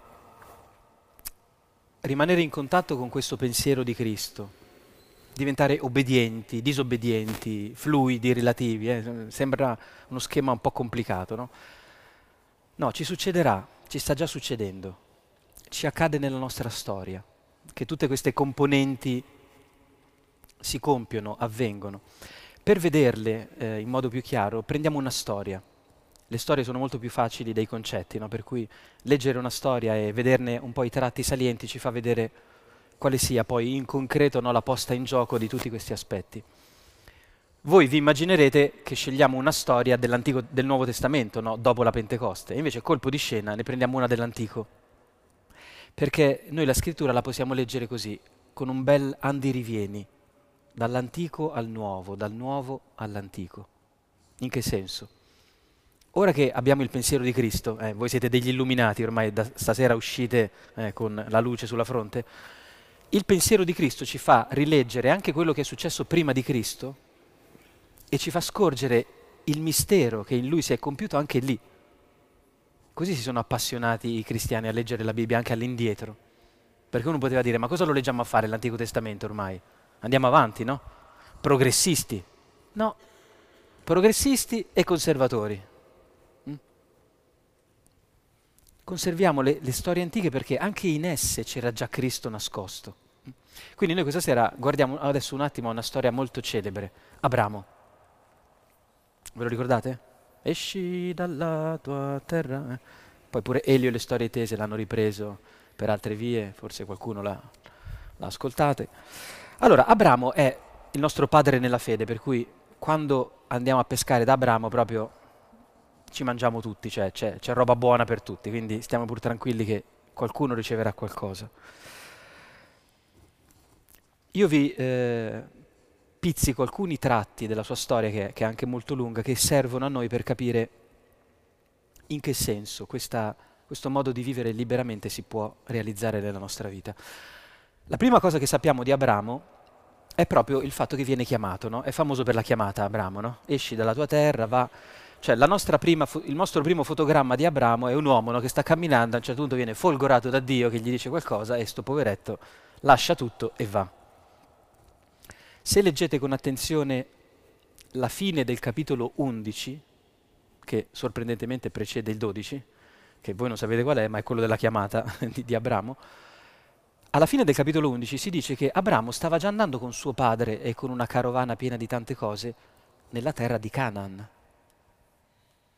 rimanere in contatto con questo pensiero di Cristo? Diventare obbedienti, disobbedienti, fluidi, relativi? Eh? Sembra uno schema un po' complicato, no? No, ci succederà ci sta già succedendo, ci accade nella nostra storia, che tutte queste componenti si compiono, avvengono. Per vederle eh, in modo più chiaro, prendiamo una storia. Le storie sono molto più facili dei concetti, no? per cui leggere una storia e vederne un po' i tratti salienti ci fa vedere quale sia poi in concreto no, la posta in gioco di tutti questi aspetti. Voi vi immaginerete che scegliamo una storia del Nuovo Testamento, no? dopo la Pentecoste, invece colpo di scena ne prendiamo una dell'Antico. Perché noi la scrittura la possiamo leggere così, con un bel andirivieni, dall'antico al nuovo, dal nuovo all'antico. In che senso? Ora che abbiamo il pensiero di Cristo, eh, voi siete degli illuminati, ormai da stasera uscite eh, con la luce sulla fronte, il pensiero di Cristo ci fa rileggere anche quello che è successo prima di Cristo e ci fa scorgere il mistero che in lui si è compiuto anche lì. Così si sono appassionati i cristiani a leggere la Bibbia anche all'indietro. Perché uno poteva dire, ma cosa lo leggiamo a fare l'Antico Testamento ormai? Andiamo avanti, no? Progressisti. No, progressisti e conservatori. Mm? Conserviamo le, le, storie antiche perché anche in esse c'era già Cristo nascosto. Quindi noi questa sera guardiamo adesso un attimo una storia molto celebre, Abramo. Ve lo ricordate? Esci dalla tua terra. Poi pure Elio e le storie tese l'hanno ripreso per altre vie, forse qualcuno l'ha, l'ha ascoltate. Allora, Abramo è il nostro padre nella fede, per cui quando andiamo a pescare da Abramo proprio ci mangiamo tutti, cioè c'è, c'è roba buona per tutti, quindi stiamo pur tranquilli che qualcuno riceverà qualcosa. Io vi eh, pizzico alcuni tratti della sua storia, che, che, è anche molto lunga, che servono a noi per capire in che senso questa, questo modo di vivere liberamente si può realizzare nella nostra vita. La prima cosa che sappiamo di Abramo è proprio il fatto che viene chiamato, no? è famoso per la chiamata Abramo, no? esci dalla tua terra, va... Cioè, prima, il nostro primo fotogramma di Abramo è un uomo no, che sta camminando, a un certo punto viene folgorato da Dio che gli dice qualcosa e sto poveretto lascia tutto e va. Se leggete con attenzione la fine del capitolo 11, che sorprendentemente precede il 12, che voi non sapete qual è, ma è quello della chiamata di, di Abramo, alla fine del capitolo 11 si dice che Abramo stava già andando con suo padre e con una carovana piena di tante cose nella terra di Canaan,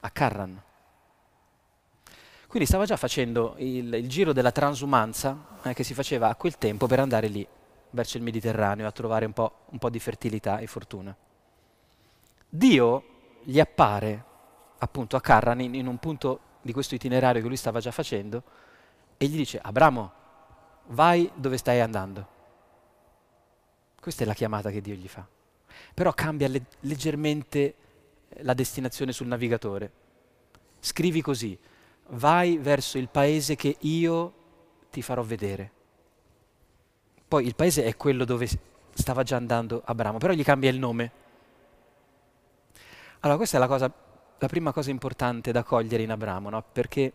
a Carran. Quindi stava già facendo il, il giro della transumanza eh, che si faceva a quel tempo per andare lì verso il Mediterraneo a trovare un po', un po' di fertilità e fortuna. Dio gli appare appunto a Carran in, in un punto di questo itinerario che lui stava già facendo e gli dice Abramo, vai dove stai andando. Questa è la chiamata che Dio gli fa. Però cambia le- leggermente la destinazione sul navigatore. Scrivi così, vai verso il paese che io ti farò vedere. Poi il paese è quello dove stava già andando Abramo, però gli cambia il nome. Allora questa è la, cosa, la prima cosa importante da cogliere in Abramo, no? perché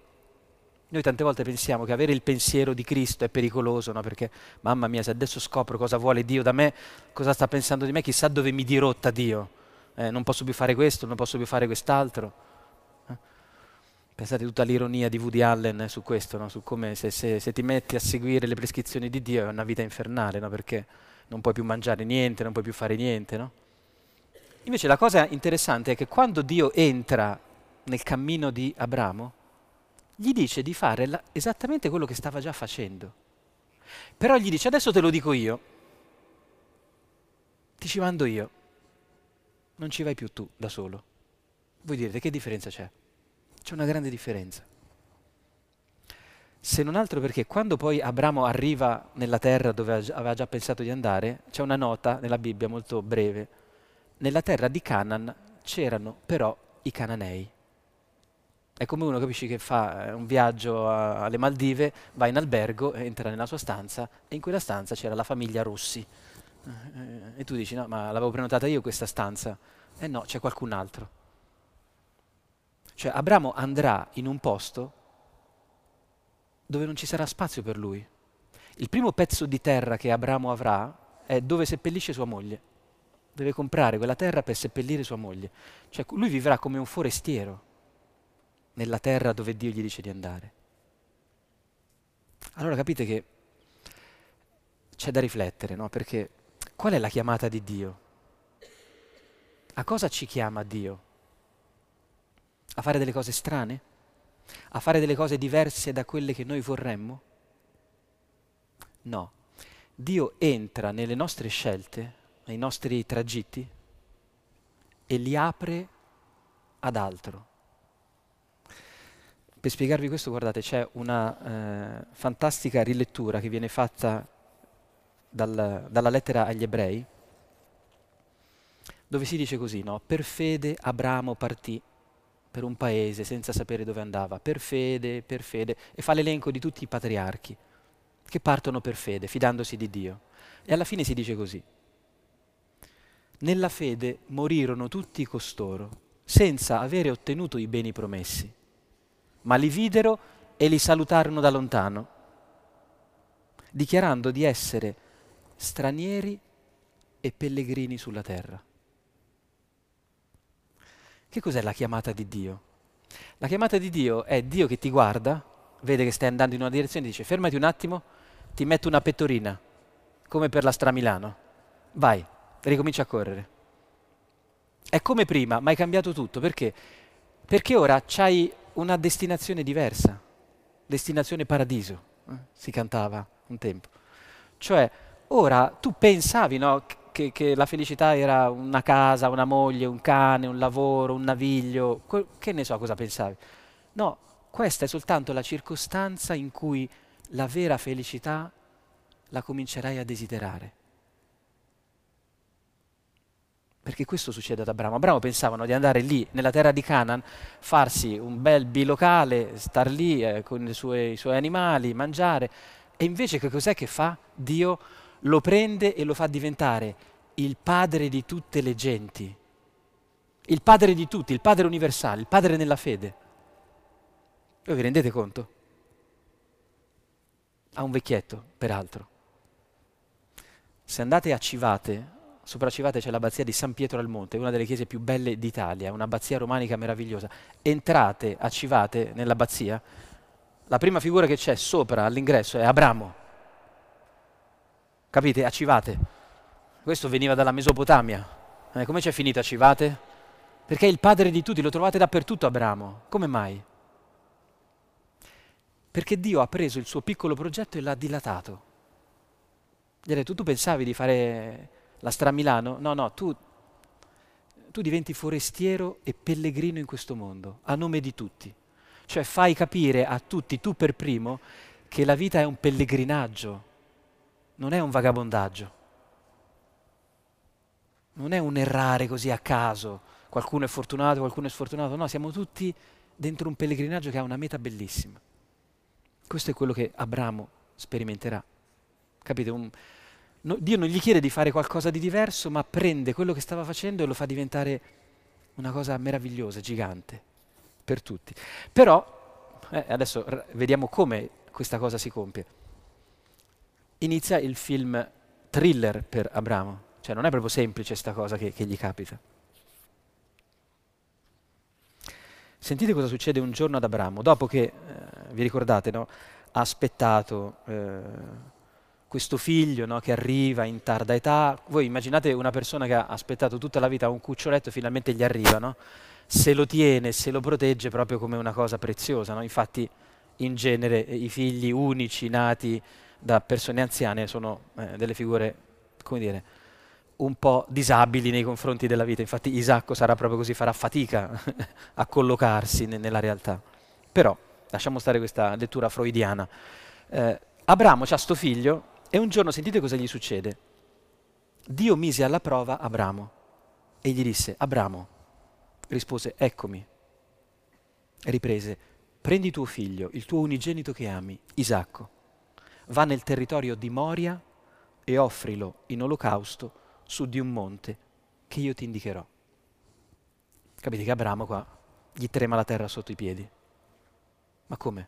noi tante volte pensiamo che avere il pensiero di Cristo è pericoloso, no? perché mamma mia, se adesso scopro cosa vuole Dio da me, cosa sta pensando di me, chissà dove mi dirotta Dio. Eh, non posso più fare questo, non posso più fare quest'altro. Eh? Pensate tutta l'ironia di Woody Allen su questo, no? su come se, se, se, ti metti a seguire le prescrizioni di Dio è una vita infernale, no? perché non puoi più mangiare niente, non puoi più fare niente. No? Invece la cosa interessante è che quando Dio entra nel cammino di Abramo, gli dice di fare la, esattamente quello che stava già facendo. Però gli dice adesso te lo dico io, ti ci mando io, non ci vai più tu da solo. Voi direte che differenza c'è? C'è una grande differenza. Se non altro perché quando poi Abramo arriva nella terra dove aveva già pensato di andare, c'è una nota nella Bibbia molto breve. Nella terra di Canaan c'erano però i cananei. È come uno, capisci, che fa eh, un viaggio a, alle Maldive, va in albergo, entra nella sua stanza e in quella stanza c'era la famiglia Rossi. Eh, e tu dici, no, ma l'avevo prenotata io questa stanza. Eh no, c'è qualcun altro. Cioè Abramo andrà in un posto dove non ci sarà spazio per lui. Il primo pezzo di terra che Abramo avrà è dove seppellisce sua moglie. Deve comprare quella terra per seppellire sua moglie. Cioè lui vivrà come un forestiero nella terra dove Dio gli dice di andare. Allora capite che c'è da riflettere, no? Perché qual è la chiamata di Dio? A cosa ci chiama Dio? A fare delle cose strane? A fare delle cose diverse da quelle che noi vorremmo? No. Dio entra nelle nostre scelte, nei nostri tragitti e li apre ad altro. Per spiegarvi questo, guardate, c'è una eh, fantastica rilettura che viene fatta dal, dalla lettera agli ebrei, dove si dice così, no? Per fede Abramo partì per un paese senza sapere dove andava, per fede, per fede, e fa l'elenco di tutti i patriarchi che partono per fede, fidandosi di Dio. E alla fine si dice così, nella fede morirono tutti costoro, senza avere ottenuto i beni promessi ma li videro e li salutarono da lontano, dichiarando di essere stranieri e pellegrini sulla terra. Che cos'è la chiamata di Dio? La chiamata di Dio è Dio che ti guarda, vede che stai andando in una direzione e dice fermati un attimo, ti metto una pettorina, come per la Stramilano. Vai, ricomincia a correre. È come prima, ma hai cambiato tutto. Perché? Perché ora c'hai una destinazione diversa, destinazione paradiso, eh? si cantava un tempo. Cioè, ora tu pensavi no, che, che, la felicità era una casa, una moglie, un cane, un lavoro, un naviglio, che ne so cosa pensavi. No, questa è soltanto la circostanza in cui la vera felicità la comincerai a desiderare. Perché questo succede ad Abramo. Abramo pensavano di andare lì, nella terra di Canaan, farsi un bel bilocale, star lì eh, con suoi, i suoi animali, mangiare. E invece che cos'è che fa? Dio lo prende e lo fa diventare il padre di tutte le genti. Il padre di tutti, il padre universale, il padre nella fede. Voi vi rendete conto? Ha un vecchietto, peraltro. Se andate a Civate, Sopra Civate c'è l'abbazia di San Pietro al Monte, una delle chiese più belle d'Italia, un'abbazia romanica meravigliosa. Entrate a Civate nell'abbazia, la prima figura che c'è sopra all'ingresso è Abramo. Capite? A Civate. Questo veniva dalla Mesopotamia. Eh, come c'è finito a Civate? Perché è il padre di tutti, lo trovate dappertutto Abramo. Come mai? Perché Dio ha preso il suo piccolo progetto e l'ha dilatato. Gli ha detto, tu pensavi di fare la Stramilano? No, no, tu, tu diventi forestiero e pellegrino in questo mondo, a nome di tutti. Cioè fai capire a tutti, tu per primo, che la vita è un pellegrinaggio, non è un vagabondaggio. Non è un errare così a caso, qualcuno è fortunato, qualcuno è sfortunato, no, siamo tutti dentro un pellegrinaggio che ha una meta bellissima. Questo è quello che Abramo sperimenterà. Capite? Un, no, Dio non gli chiede di fare qualcosa di diverso, ma prende quello che stava facendo e lo fa diventare una cosa meravigliosa, gigante, per tutti. Però, eh, adesso r- vediamo come questa cosa si compie. Inizia il film thriller per Abramo, cioè non è proprio semplice questa cosa che, che gli capita. Sentite cosa succede un giorno ad Abramo, dopo che, eh, vi ricordate, no? ha aspettato eh, questo figlio no? che arriva in tarda età. Voi immaginate una persona che ha aspettato tutta la vita un cuccioletto finalmente gli arriva, no? se lo tiene, se lo protegge proprio come una cosa preziosa. Infatti in genere i figli unici nati da persone anziane sono eh, delle figure, come dire, un po' disabili nei confronti della vita. Infatti Isacco sarà proprio così, farà fatica a collocarsi ne- nella realtà. Però lasciamo stare questa lettura freudiana. Eh, Abramo ha sto figlio e un giorno sentite cosa gli succede. Dio mise alla prova Abramo e gli disse, Abramo, rispose, eccomi. Riprese, prendi tuo figlio, il tuo unigenito che ami, Isacco, va nel territorio di Moria e offrilo in olocausto su di un monte che io ti indicherò. Capite che Abramo qua gli trema la terra sotto i piedi. Ma come?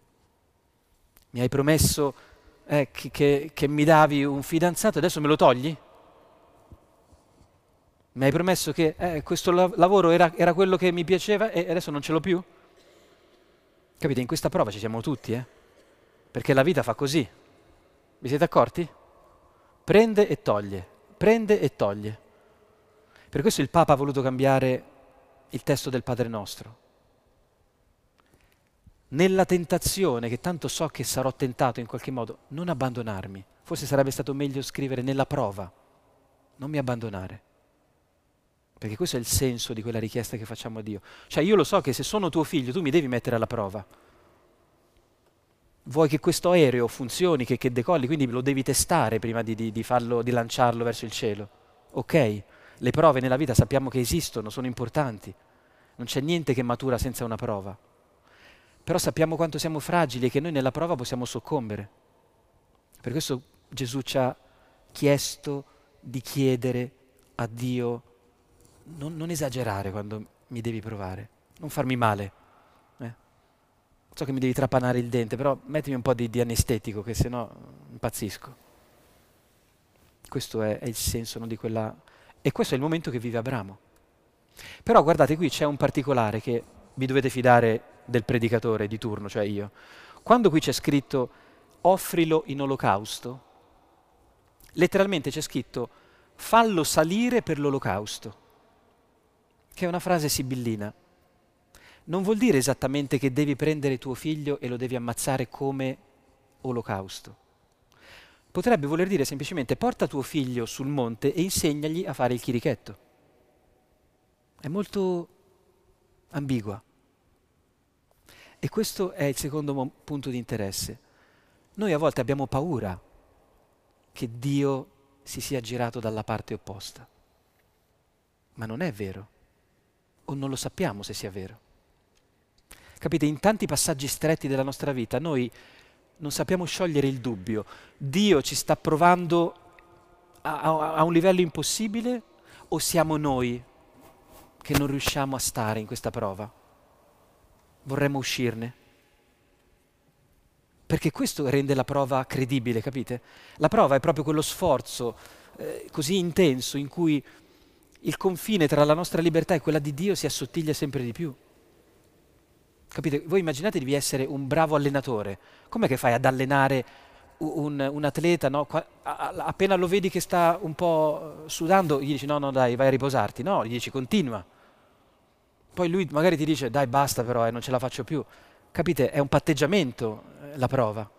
Mi hai promesso eh, che, che, mi davi un fidanzato e adesso me lo togli? Mi hai promesso che eh, questo lav- lavoro era, era, quello che mi piaceva e adesso non ce l'ho più? Capite, in questa prova ci siamo tutti, eh? Perché la vita fa così. Vi siete accorti? Prende e toglie prende e toglie. Per questo il Papa ha voluto cambiare il testo del Padre nostro. Nella tentazione, che tanto so che sarò tentato in qualche modo, non abbandonarmi. Forse sarebbe stato meglio scrivere nella prova, non mi abbandonare. Perché questo è il senso di quella richiesta che facciamo a Dio. Cioè io lo so che se sono tuo figlio tu mi devi mettere alla prova. Vuoi che questo aereo funzioni, che, che decolli, quindi lo devi testare prima di, di, di, farlo, di lanciarlo verso il cielo. Ok, le prove nella vita sappiamo che esistono, sono importanti. Non c'è niente che matura senza una prova. Però sappiamo quanto siamo fragili e che noi nella prova possiamo soccombere. Per questo Gesù ci ha chiesto di chiedere a Dio non, non esagerare quando mi devi provare, non farmi male So che mi devi trapanare il dente, però mettimi un po' di, di anestetico, che sennò impazzisco. Questo è, è il senso no, di quella... E questo è il momento che vive Abramo. Però guardate, qui c'è un particolare che vi dovete fidare del predicatore di turno, cioè io. Quando qui c'è scritto offrilo in olocausto, letteralmente c'è scritto fallo salire per l'olocausto, che è una frase sibillina non vuol dire esattamente che devi prendere tuo figlio e lo devi ammazzare come olocausto. Potrebbe voler dire semplicemente porta tuo figlio sul monte e insegnagli a fare il chirichetto. È molto ambigua. E questo è il secondo mo- punto di interesse. Noi a volte abbiamo paura che Dio si sia girato dalla parte opposta. Ma non è vero. O non lo sappiamo se sia vero. Capite, in tanti passaggi stretti della nostra vita noi non sappiamo sciogliere il dubbio. Dio ci sta provando a, a, a un livello impossibile o siamo noi che non riusciamo a stare in questa prova? Vorremmo uscirne? Perché questo rende la prova credibile, capite? La prova è proprio quello sforzo eh, così intenso in cui il confine tra la nostra libertà e quella di Dio si assottiglia sempre di più. Capite? Voi immaginatevi di essere un bravo allenatore. Com'è che fai ad allenare un, un atleta? No? Qua, a, appena lo vedi che sta un po' sudando, gli dici no, no, dai, vai a riposarti. No, gli dici continua. Poi lui magari ti dice dai, basta però, eh, non ce la faccio più. Capite? È un patteggiamento eh, la prova.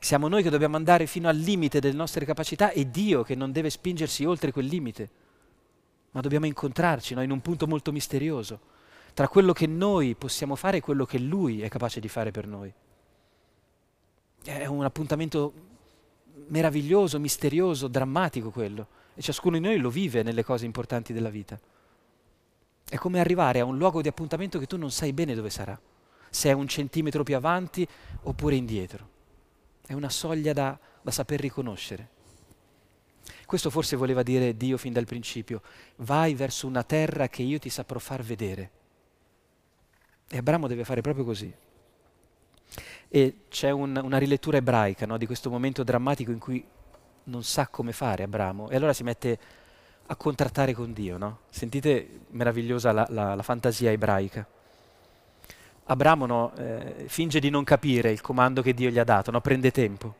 Siamo noi che dobbiamo andare fino al limite delle nostre capacità e Dio che non deve spingersi oltre quel limite. Ma dobbiamo incontrarci no? in un punto molto misterioso tra quello che noi possiamo fare e quello che Lui è capace di fare per noi. È un appuntamento meraviglioso, misterioso, drammatico quello, e ciascuno di noi lo vive nelle cose importanti della vita. È come arrivare a un luogo di appuntamento che tu non sai bene dove sarà, se è un centimetro più avanti oppure indietro. È una soglia da, da saper riconoscere. Questo forse voleva dire Dio fin dal principio, vai verso una terra che io ti saprò far vedere. E Abramo deve fare proprio così. E c'è un, una rilettura ebraica no, di questo momento drammatico in cui non sa come fare Abramo e allora si mette a contrattare con Dio. No? Sentite meravigliosa la, la, la fantasia ebraica. Abramo no, eh, finge di non capire il comando che Dio gli ha dato, prende tempo,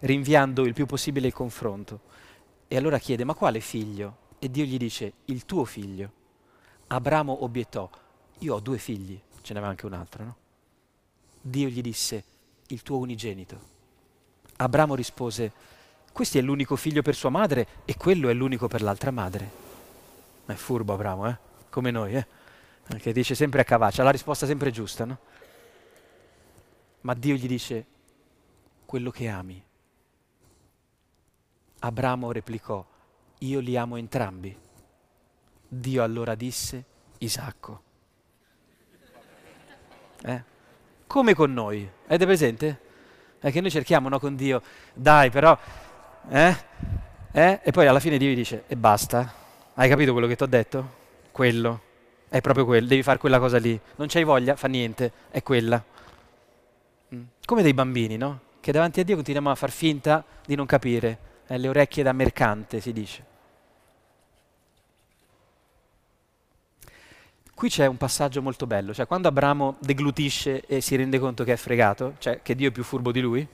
rinviando il più possibile il confronto. E allora chiede, ma quale figlio? E Dio gli dice, il tuo figlio. Abramo obiettò, io ho due figli, ce n'aveva anche un altro, no? Dio gli disse, il tuo unigenito. Abramo rispose, questo è l'unico figlio per sua madre e quello è l'unico per l'altra madre. Ma è furbo Abramo, eh? Come noi, eh? Che dice sempre a cavaccia, la risposta sempre giusta, no? Ma Dio gli dice, quello che ami. Abramo replicò, io li amo entrambi. Dio allora disse, Isacco. Eh? Come con noi, avete presente? È che noi cerchiamo no, con Dio, dai però, eh? eh? E poi alla fine Dio dice, e basta, hai capito quello che ti ho detto? Quello, è proprio quello, devi fare quella cosa lì, non c'hai voglia, fa niente, è quella. Mm. Come dei bambini, no? Che davanti a Dio continuiamo a far finta di non capire eh, le orecchie da mercante, si dice. Qui c'è un passaggio molto bello, cioè quando Abramo deglutisce e si rende conto che è fregato, cioè che Dio è più furbo di lui,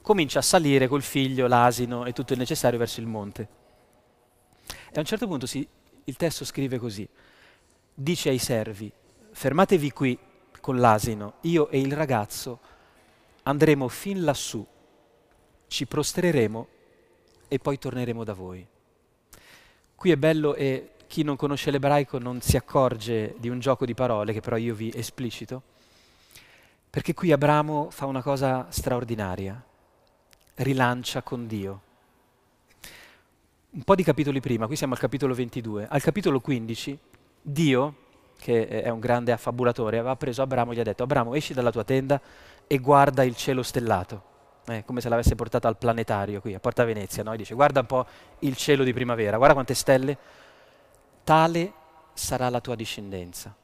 comincia a salire col figlio, l'asino e tutto il necessario verso il monte. E a un certo punto si, il testo scrive così, dice ai servi, fermatevi qui con l'asino, io e il ragazzo andremo fin lassù ci prostreremo e poi torneremo da voi. Qui è bello e chi non conosce l'ebraico non si accorge di un gioco di parole che però io vi esplicito, perché qui Abramo fa una cosa straordinaria, rilancia con Dio. Un po' di capitoli prima, qui siamo al capitolo 22, al capitolo 15 Dio, che è un grande affabulatore, aveva preso Abramo e gli ha detto Abramo esci dalla tua tenda e guarda il cielo stellato eh, come se l'avesse portata al planetario qui a Porta Venezia, no? E dice guarda un po' il cielo di primavera, guarda quante stelle, tale sarà la tua discendenza.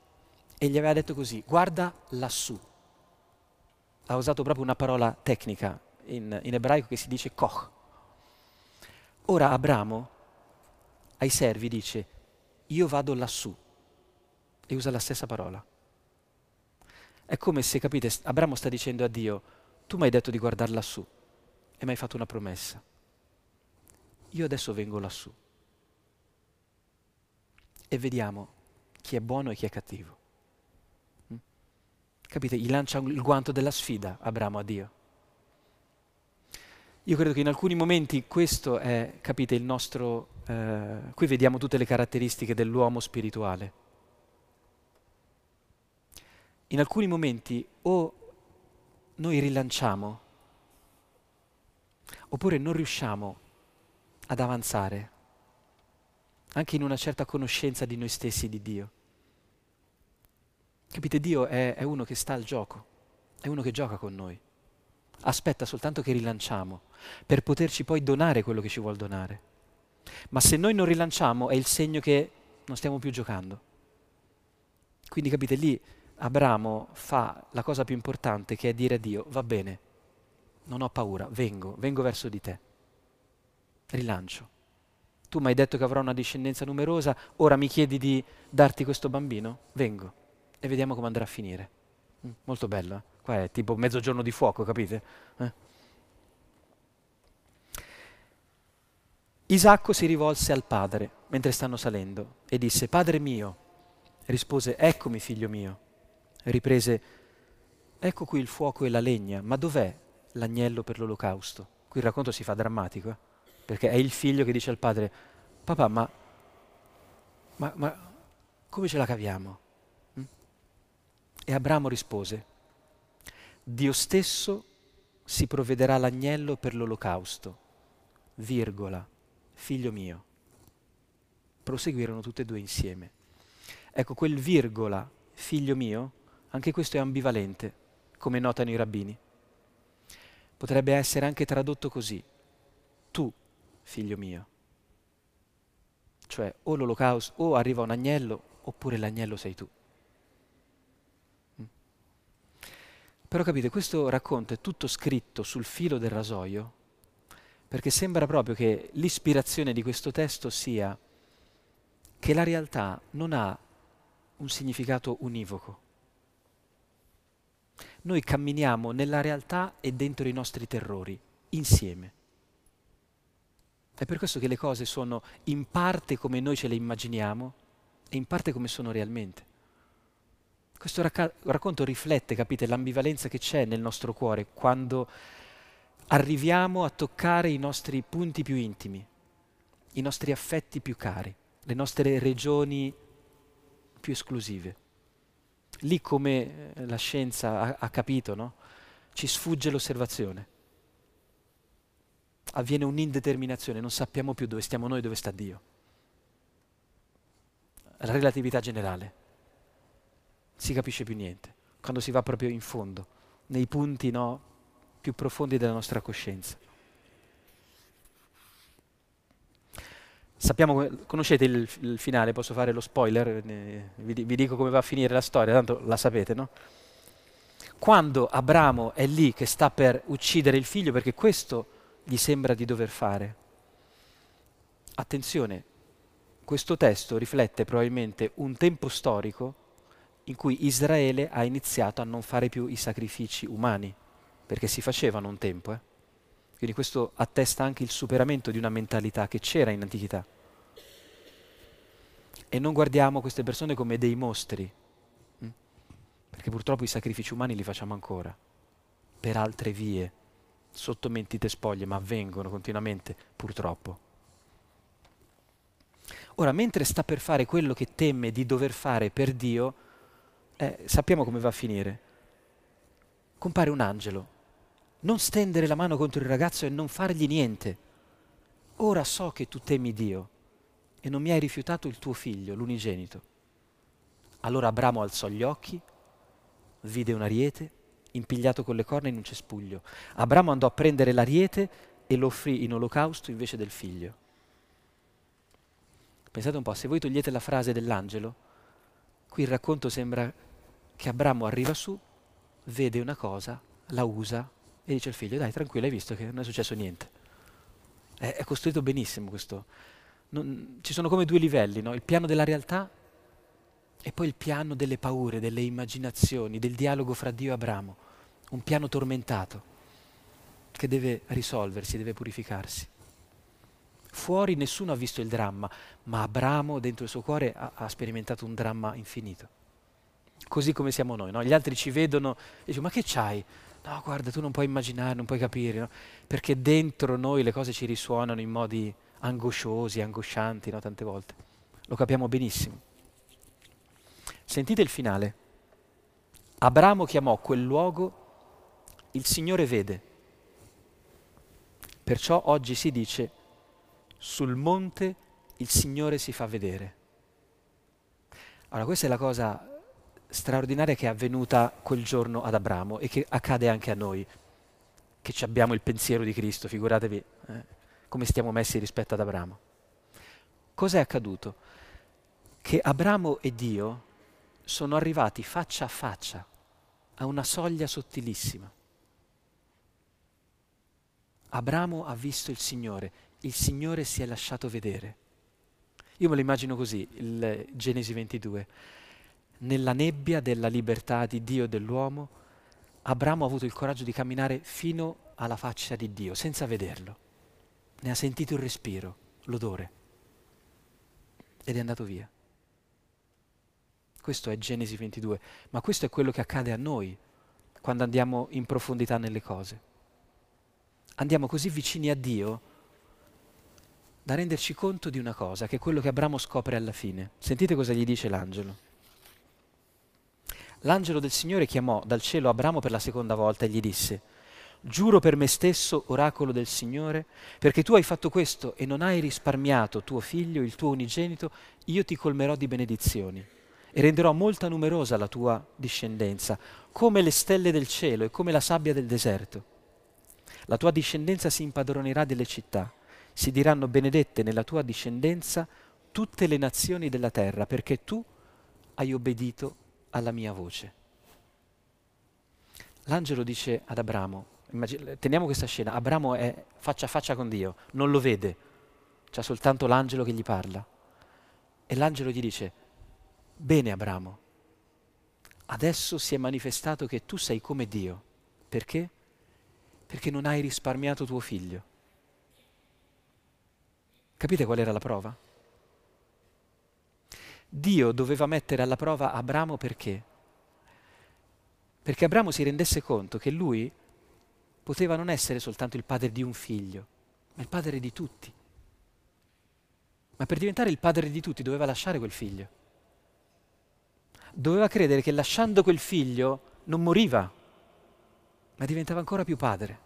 E gli aveva detto così, guarda lassù. Ha usato proprio una parola tecnica in, in ebraico che si dice koch. Ora Abramo ai servi dice, io vado lassù, e usa la stessa parola. È come se, capite, Abramo sta dicendo a Dio, tu mi hai detto di guardare lassù e mi hai fatto una promessa. Io adesso vengo lassù e vediamo chi è buono e chi è cattivo. Mm? Capite? Gli lancia il guanto della sfida Abramo a Dio. Io credo che in alcuni momenti questo è, capite, il nostro... Eh, qui vediamo tutte le caratteristiche dell'uomo spirituale. In alcuni momenti o noi rilanciamo oppure non riusciamo ad avanzare anche in una certa conoscenza di noi stessi di Dio. Capite, Dio è, è uno che sta al gioco, è uno che gioca con noi. Aspetta soltanto che rilanciamo per poterci poi donare quello che ci vuole donare. Ma se noi non rilanciamo è il segno che non stiamo più giocando. Quindi capite, lì Abramo fa la cosa più importante che è dire a Dio, va bene, non ho paura, vengo, vengo verso di te. Rilancio. Tu mi hai detto che avrò una discendenza numerosa, ora mi chiedi di darti questo bambino? Vengo e vediamo come andrà a finire. Mm, molto bello, eh? Qua è tipo mezzogiorno di fuoco, capite? Eh? Isacco si rivolse al padre mentre stanno salendo e disse, Padre mio, rispose, eccomi figlio mio riprese, ecco qui il fuoco e la legna, ma dov'è l'agnello per l'olocausto? Qui il racconto si fa drammatico, eh? Perché è il figlio che dice al padre, papà, ma, ma, ma come ce la caviamo? Mm? E Abramo rispose, Dio stesso si provvederà l'agnello per l'olocausto, virgola, figlio mio. Proseguirono tutte e due insieme. Ecco, quel virgola, figlio mio, anche questo è ambivalente, come notano i rabbini. potrebbe essere anche tradotto così. Tu, figlio mio. Cioè o l'olocausto, o arriva un agnello, oppure l'agnello sei tu. Mm. Però capite, questo racconto è tutto scritto sul filo del rasoio, perché sembra proprio che l'ispirazione di questo testo sia che la realtà non ha un significato univoco. Noi camminiamo nella realtà e dentro i nostri terrori, insieme. È per questo che le cose sono in parte come noi ce le immaginiamo e in parte come sono realmente. Questo racca- racconto riflette, capite, l'ambivalenza che c'è nel nostro cuore quando arriviamo a toccare i nostri punti più intimi, i nostri affetti più cari, le nostre regioni più esclusive. Lì come eh, la scienza ha, ha capito, no? ci sfugge l'osservazione. Avviene un'indeterminazione, non sappiamo più dove stiamo noi dove sta Dio. La relatività generale. Si capisce più niente, quando si va proprio in fondo, nei punti no, più profondi della nostra coscienza. Sappiamo, conoscete il, il, finale, posso fare lo spoiler, ne, vi, vi, dico come va a finire la storia, tanto la sapete, no? Quando Abramo è lì che sta per uccidere il figlio, perché questo gli sembra di dover fare, attenzione, questo testo riflette probabilmente un tempo storico in cui Israele ha iniziato a non fare più i sacrifici umani, perché si facevano un tempo, eh? Quindi questo attesta anche il superamento di una mentalità che c'era in antichità. E non guardiamo queste persone come dei mostri, hm? perché purtroppo i sacrifici umani li facciamo ancora, per altre vie, sotto mentite spoglie, ma avvengono continuamente, purtroppo. Ora, mentre sta per fare quello che teme di dover fare per Dio, eh, sappiamo come va a finire. Compare un angelo non stendere la mano contro il ragazzo e non fargli niente. Ora so che tu temi Dio e non mi hai rifiutato il tuo figlio, l'unigenito. Allora Abramo alzò gli occhi, vide un ariete impigliato con le corna in un cespuglio. Abramo andò a prendere l'ariete e lo offrì in olocausto invece del figlio. Pensate un po', se voi togliete la frase dell'angelo, qui il racconto sembra che Abramo arriva su, vede una cosa, la usa e dice al figlio, dai, tranquillo, hai visto che non è successo niente. È, è costruito benissimo questo. Non, ci sono come due livelli, no? il piano della realtà e poi il piano delle paure, delle immaginazioni, del dialogo fra Dio e Abramo. Un piano tormentato che deve risolversi, deve purificarsi. Fuori nessuno ha visto il dramma, ma Abramo dentro il suo cuore ha, ha sperimentato un dramma infinito. Così come siamo noi, no? gli altri ci vedono e dicono ma che c'hai? No, guarda, tu non puoi immaginare, non puoi capire, no? perché dentro noi le cose ci risuonano in modi angosciosi, angoscianti, no? tante volte. Lo capiamo benissimo. Sentite il finale. Abramo chiamò quel luogo il Signore vede. Perciò oggi si dice sul monte il Signore si fa vedere. Allora questa è la cosa straordinaria che è avvenuta quel giorno ad Abramo e che accade anche a noi, che abbiamo il pensiero di Cristo, figuratevi eh, come stiamo messi rispetto ad Abramo. Cos'è accaduto? Che Abramo e Dio sono arrivati faccia a faccia a una soglia sottilissima. Abramo ha visto il Signore, il Signore si è lasciato vedere. Io me lo immagino così, il Genesi 22 nella nebbia della libertà di Dio e dell'uomo, Abramo ha avuto il coraggio di camminare fino alla faccia di Dio, senza vederlo. Ne ha sentito il respiro, l'odore, ed è andato via. Questo è Genesi 22, ma questo è quello che accade a noi quando andiamo in profondità nelle cose. Andiamo così vicini a Dio da renderci conto di una cosa, che è quello che Abramo scopre alla fine. Sentite cosa gli dice l'angelo. L'angelo del Signore chiamò dal cielo Abramo per la seconda volta e gli disse, Giuro per me stesso, oracolo del Signore, perché tu hai fatto questo e non hai risparmiato tuo figlio, il tuo unigenito, io ti colmerò di benedizioni e renderò molta numerosa la tua discendenza, come le stelle del cielo e come la sabbia del deserto. La tua discendenza si impadronerà delle città. Si diranno benedette nella tua discendenza tutte le nazioni della terra, perché tu hai obbedito alla mia voce. L'angelo dice ad Abramo, immagin- teniamo questa scena, Abramo è faccia a faccia con Dio, non lo vede, c'è soltanto l'angelo che gli parla. E l'angelo gli dice, bene Abramo, adesso si è manifestato che tu sei come Dio. Perché? Perché non hai risparmiato tuo figlio. Capite qual era la prova? Dio doveva mettere alla prova Abramo perché? Perché Abramo si rendesse conto che lui poteva non essere soltanto il padre di un figlio, ma il padre di tutti. Ma per diventare il padre di tutti doveva lasciare quel figlio. Doveva credere che lasciando quel figlio non moriva, ma diventava ancora più padre.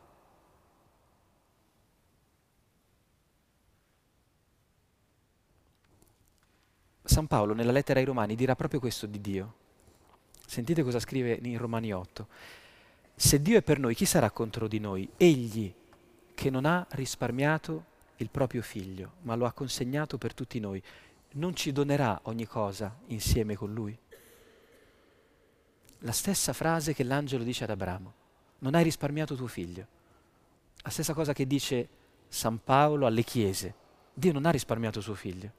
San Paolo nella lettera ai Romani dirà proprio questo di Dio. Sentite cosa scrive in Romani 8. Se Dio è per noi, chi sarà contro di noi? Egli che non ha risparmiato il proprio figlio, ma lo ha consegnato per tutti noi, non ci donerà ogni cosa insieme con lui? La stessa frase che l'angelo dice ad Abramo, non hai risparmiato tuo figlio. La stessa cosa che dice San Paolo alle chiese, Dio non ha risparmiato suo figlio.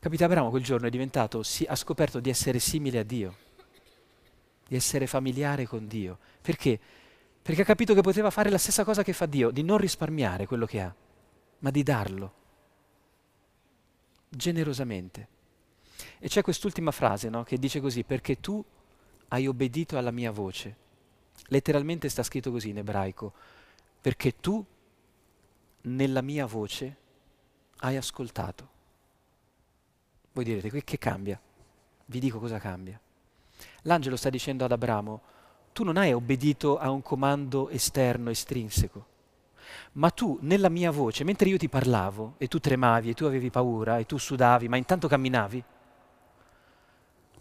Capite, Abramo quel giorno è diventato, si, ha scoperto di essere simile a Dio, di essere familiare con Dio. Perché? Perché ha capito che poteva fare la stessa cosa che fa Dio, di non risparmiare quello che ha, ma di darlo generosamente. E c'è quest'ultima frase no, che dice così, perché tu hai obbedito alla mia voce. Letteralmente sta scritto così in ebraico, perché tu nella mia voce hai ascoltato. Voi direte, che cambia? Vi dico cosa cambia. L'angelo sta dicendo ad Abramo, tu non hai obbedito a un comando esterno, estrinseco, ma tu nella mia voce, mentre io ti parlavo e tu tremavi e tu avevi paura e tu sudavi, ma intanto camminavi,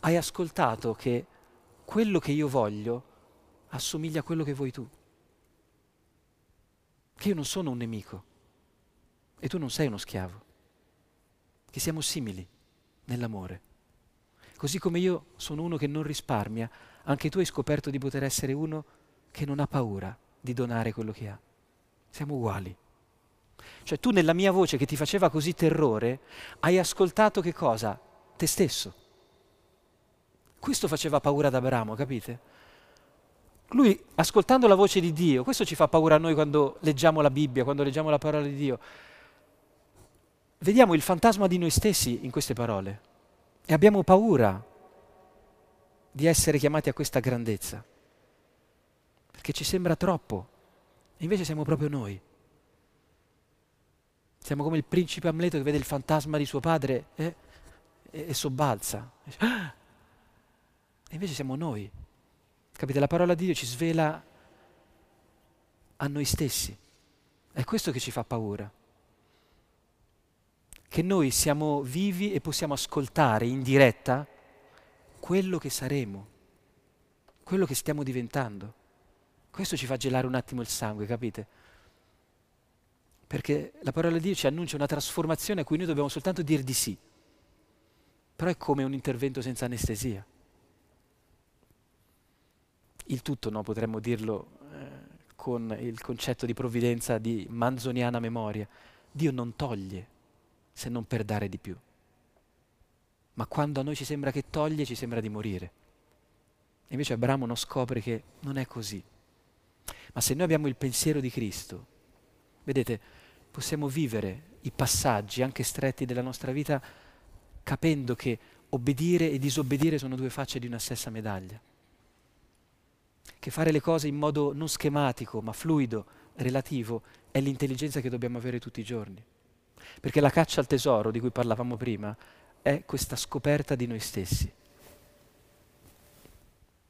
hai ascoltato che quello che io voglio assomiglia a quello che vuoi tu. Che io non sono un nemico e tu non sei uno schiavo, che siamo simili nell'amore. Così come io sono uno che non risparmia, anche tu hai scoperto di poter essere uno che non ha paura di donare quello che ha. Siamo uguali. Cioè tu nella mia voce che ti faceva così terrore, hai ascoltato che cosa? Te stesso. Questo faceva paura ad Abramo, capite? Lui, ascoltando la voce di Dio, questo ci fa paura a noi quando leggiamo la Bibbia, quando leggiamo la parola di Dio vediamo il fantasma di noi stessi in queste parole e abbiamo paura di essere chiamati a questa grandezza, perché ci sembra troppo, invece siamo proprio noi. Siamo come il principe Amleto che vede il fantasma di suo padre eh, e, e, sobbalza. E invece siamo noi. Capite? La parola di Dio ci svela a noi stessi. È questo che ci fa paura che noi siamo vivi e possiamo ascoltare in diretta quello che saremo, quello che stiamo diventando. Questo ci fa gelare un attimo il sangue, capite? Perché la parola di Dio ci annuncia una trasformazione a cui noi dobbiamo soltanto dire di sì. Però è come un intervento senza anestesia. Il tutto, no, potremmo dirlo eh, con il concetto di provvidenza di manzoniana memoria. Dio non toglie, se non per dare di più. Ma quando a noi ci sembra che toglie, ci sembra di morire. Invece Abramo non scopre che non è così. Ma se noi abbiamo il pensiero di Cristo, vedete, possiamo vivere i passaggi anche stretti della nostra vita capendo che obbedire e disobbedire sono due facce di una stessa medaglia. Che fare le cose in modo non schematico, ma fluido, relativo, è l'intelligenza che dobbiamo avere tutti i giorni. Perché la caccia al tesoro di cui parlavamo prima è questa scoperta di noi stessi.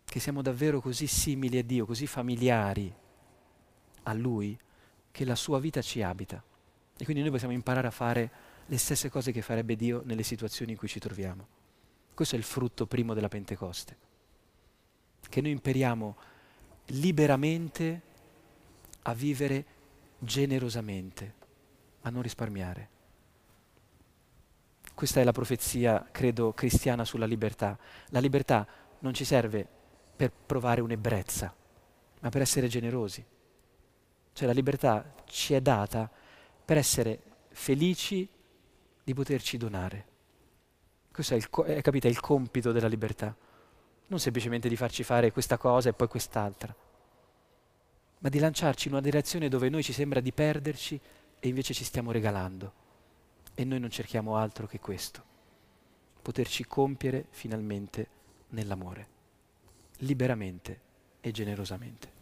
Che siamo davvero così simili a Dio, così familiari a Lui, che la sua vita ci abita. E quindi noi possiamo imparare a fare le stesse cose che farebbe Dio nelle situazioni in cui ci troviamo. Questo è il frutto primo della Pentecoste. Che noi imperiamo liberamente a vivere generosamente, a non risparmiare. Questa è la profezia, credo, cristiana sulla libertà. La libertà non ci serve per provare un'ebbrezza, ma per essere generosi. Cioè la libertà ci è data per essere felici di poterci donare. Questo è il, è, capite, è il compito della libertà. Non semplicemente di farci fare questa cosa e poi quest'altra, ma di lanciarci in una direzione dove noi ci sembra di perderci e invece ci stiamo regalando. E noi non cerchiamo altro che questo, poterci compiere finalmente nell'amore, liberamente e generosamente.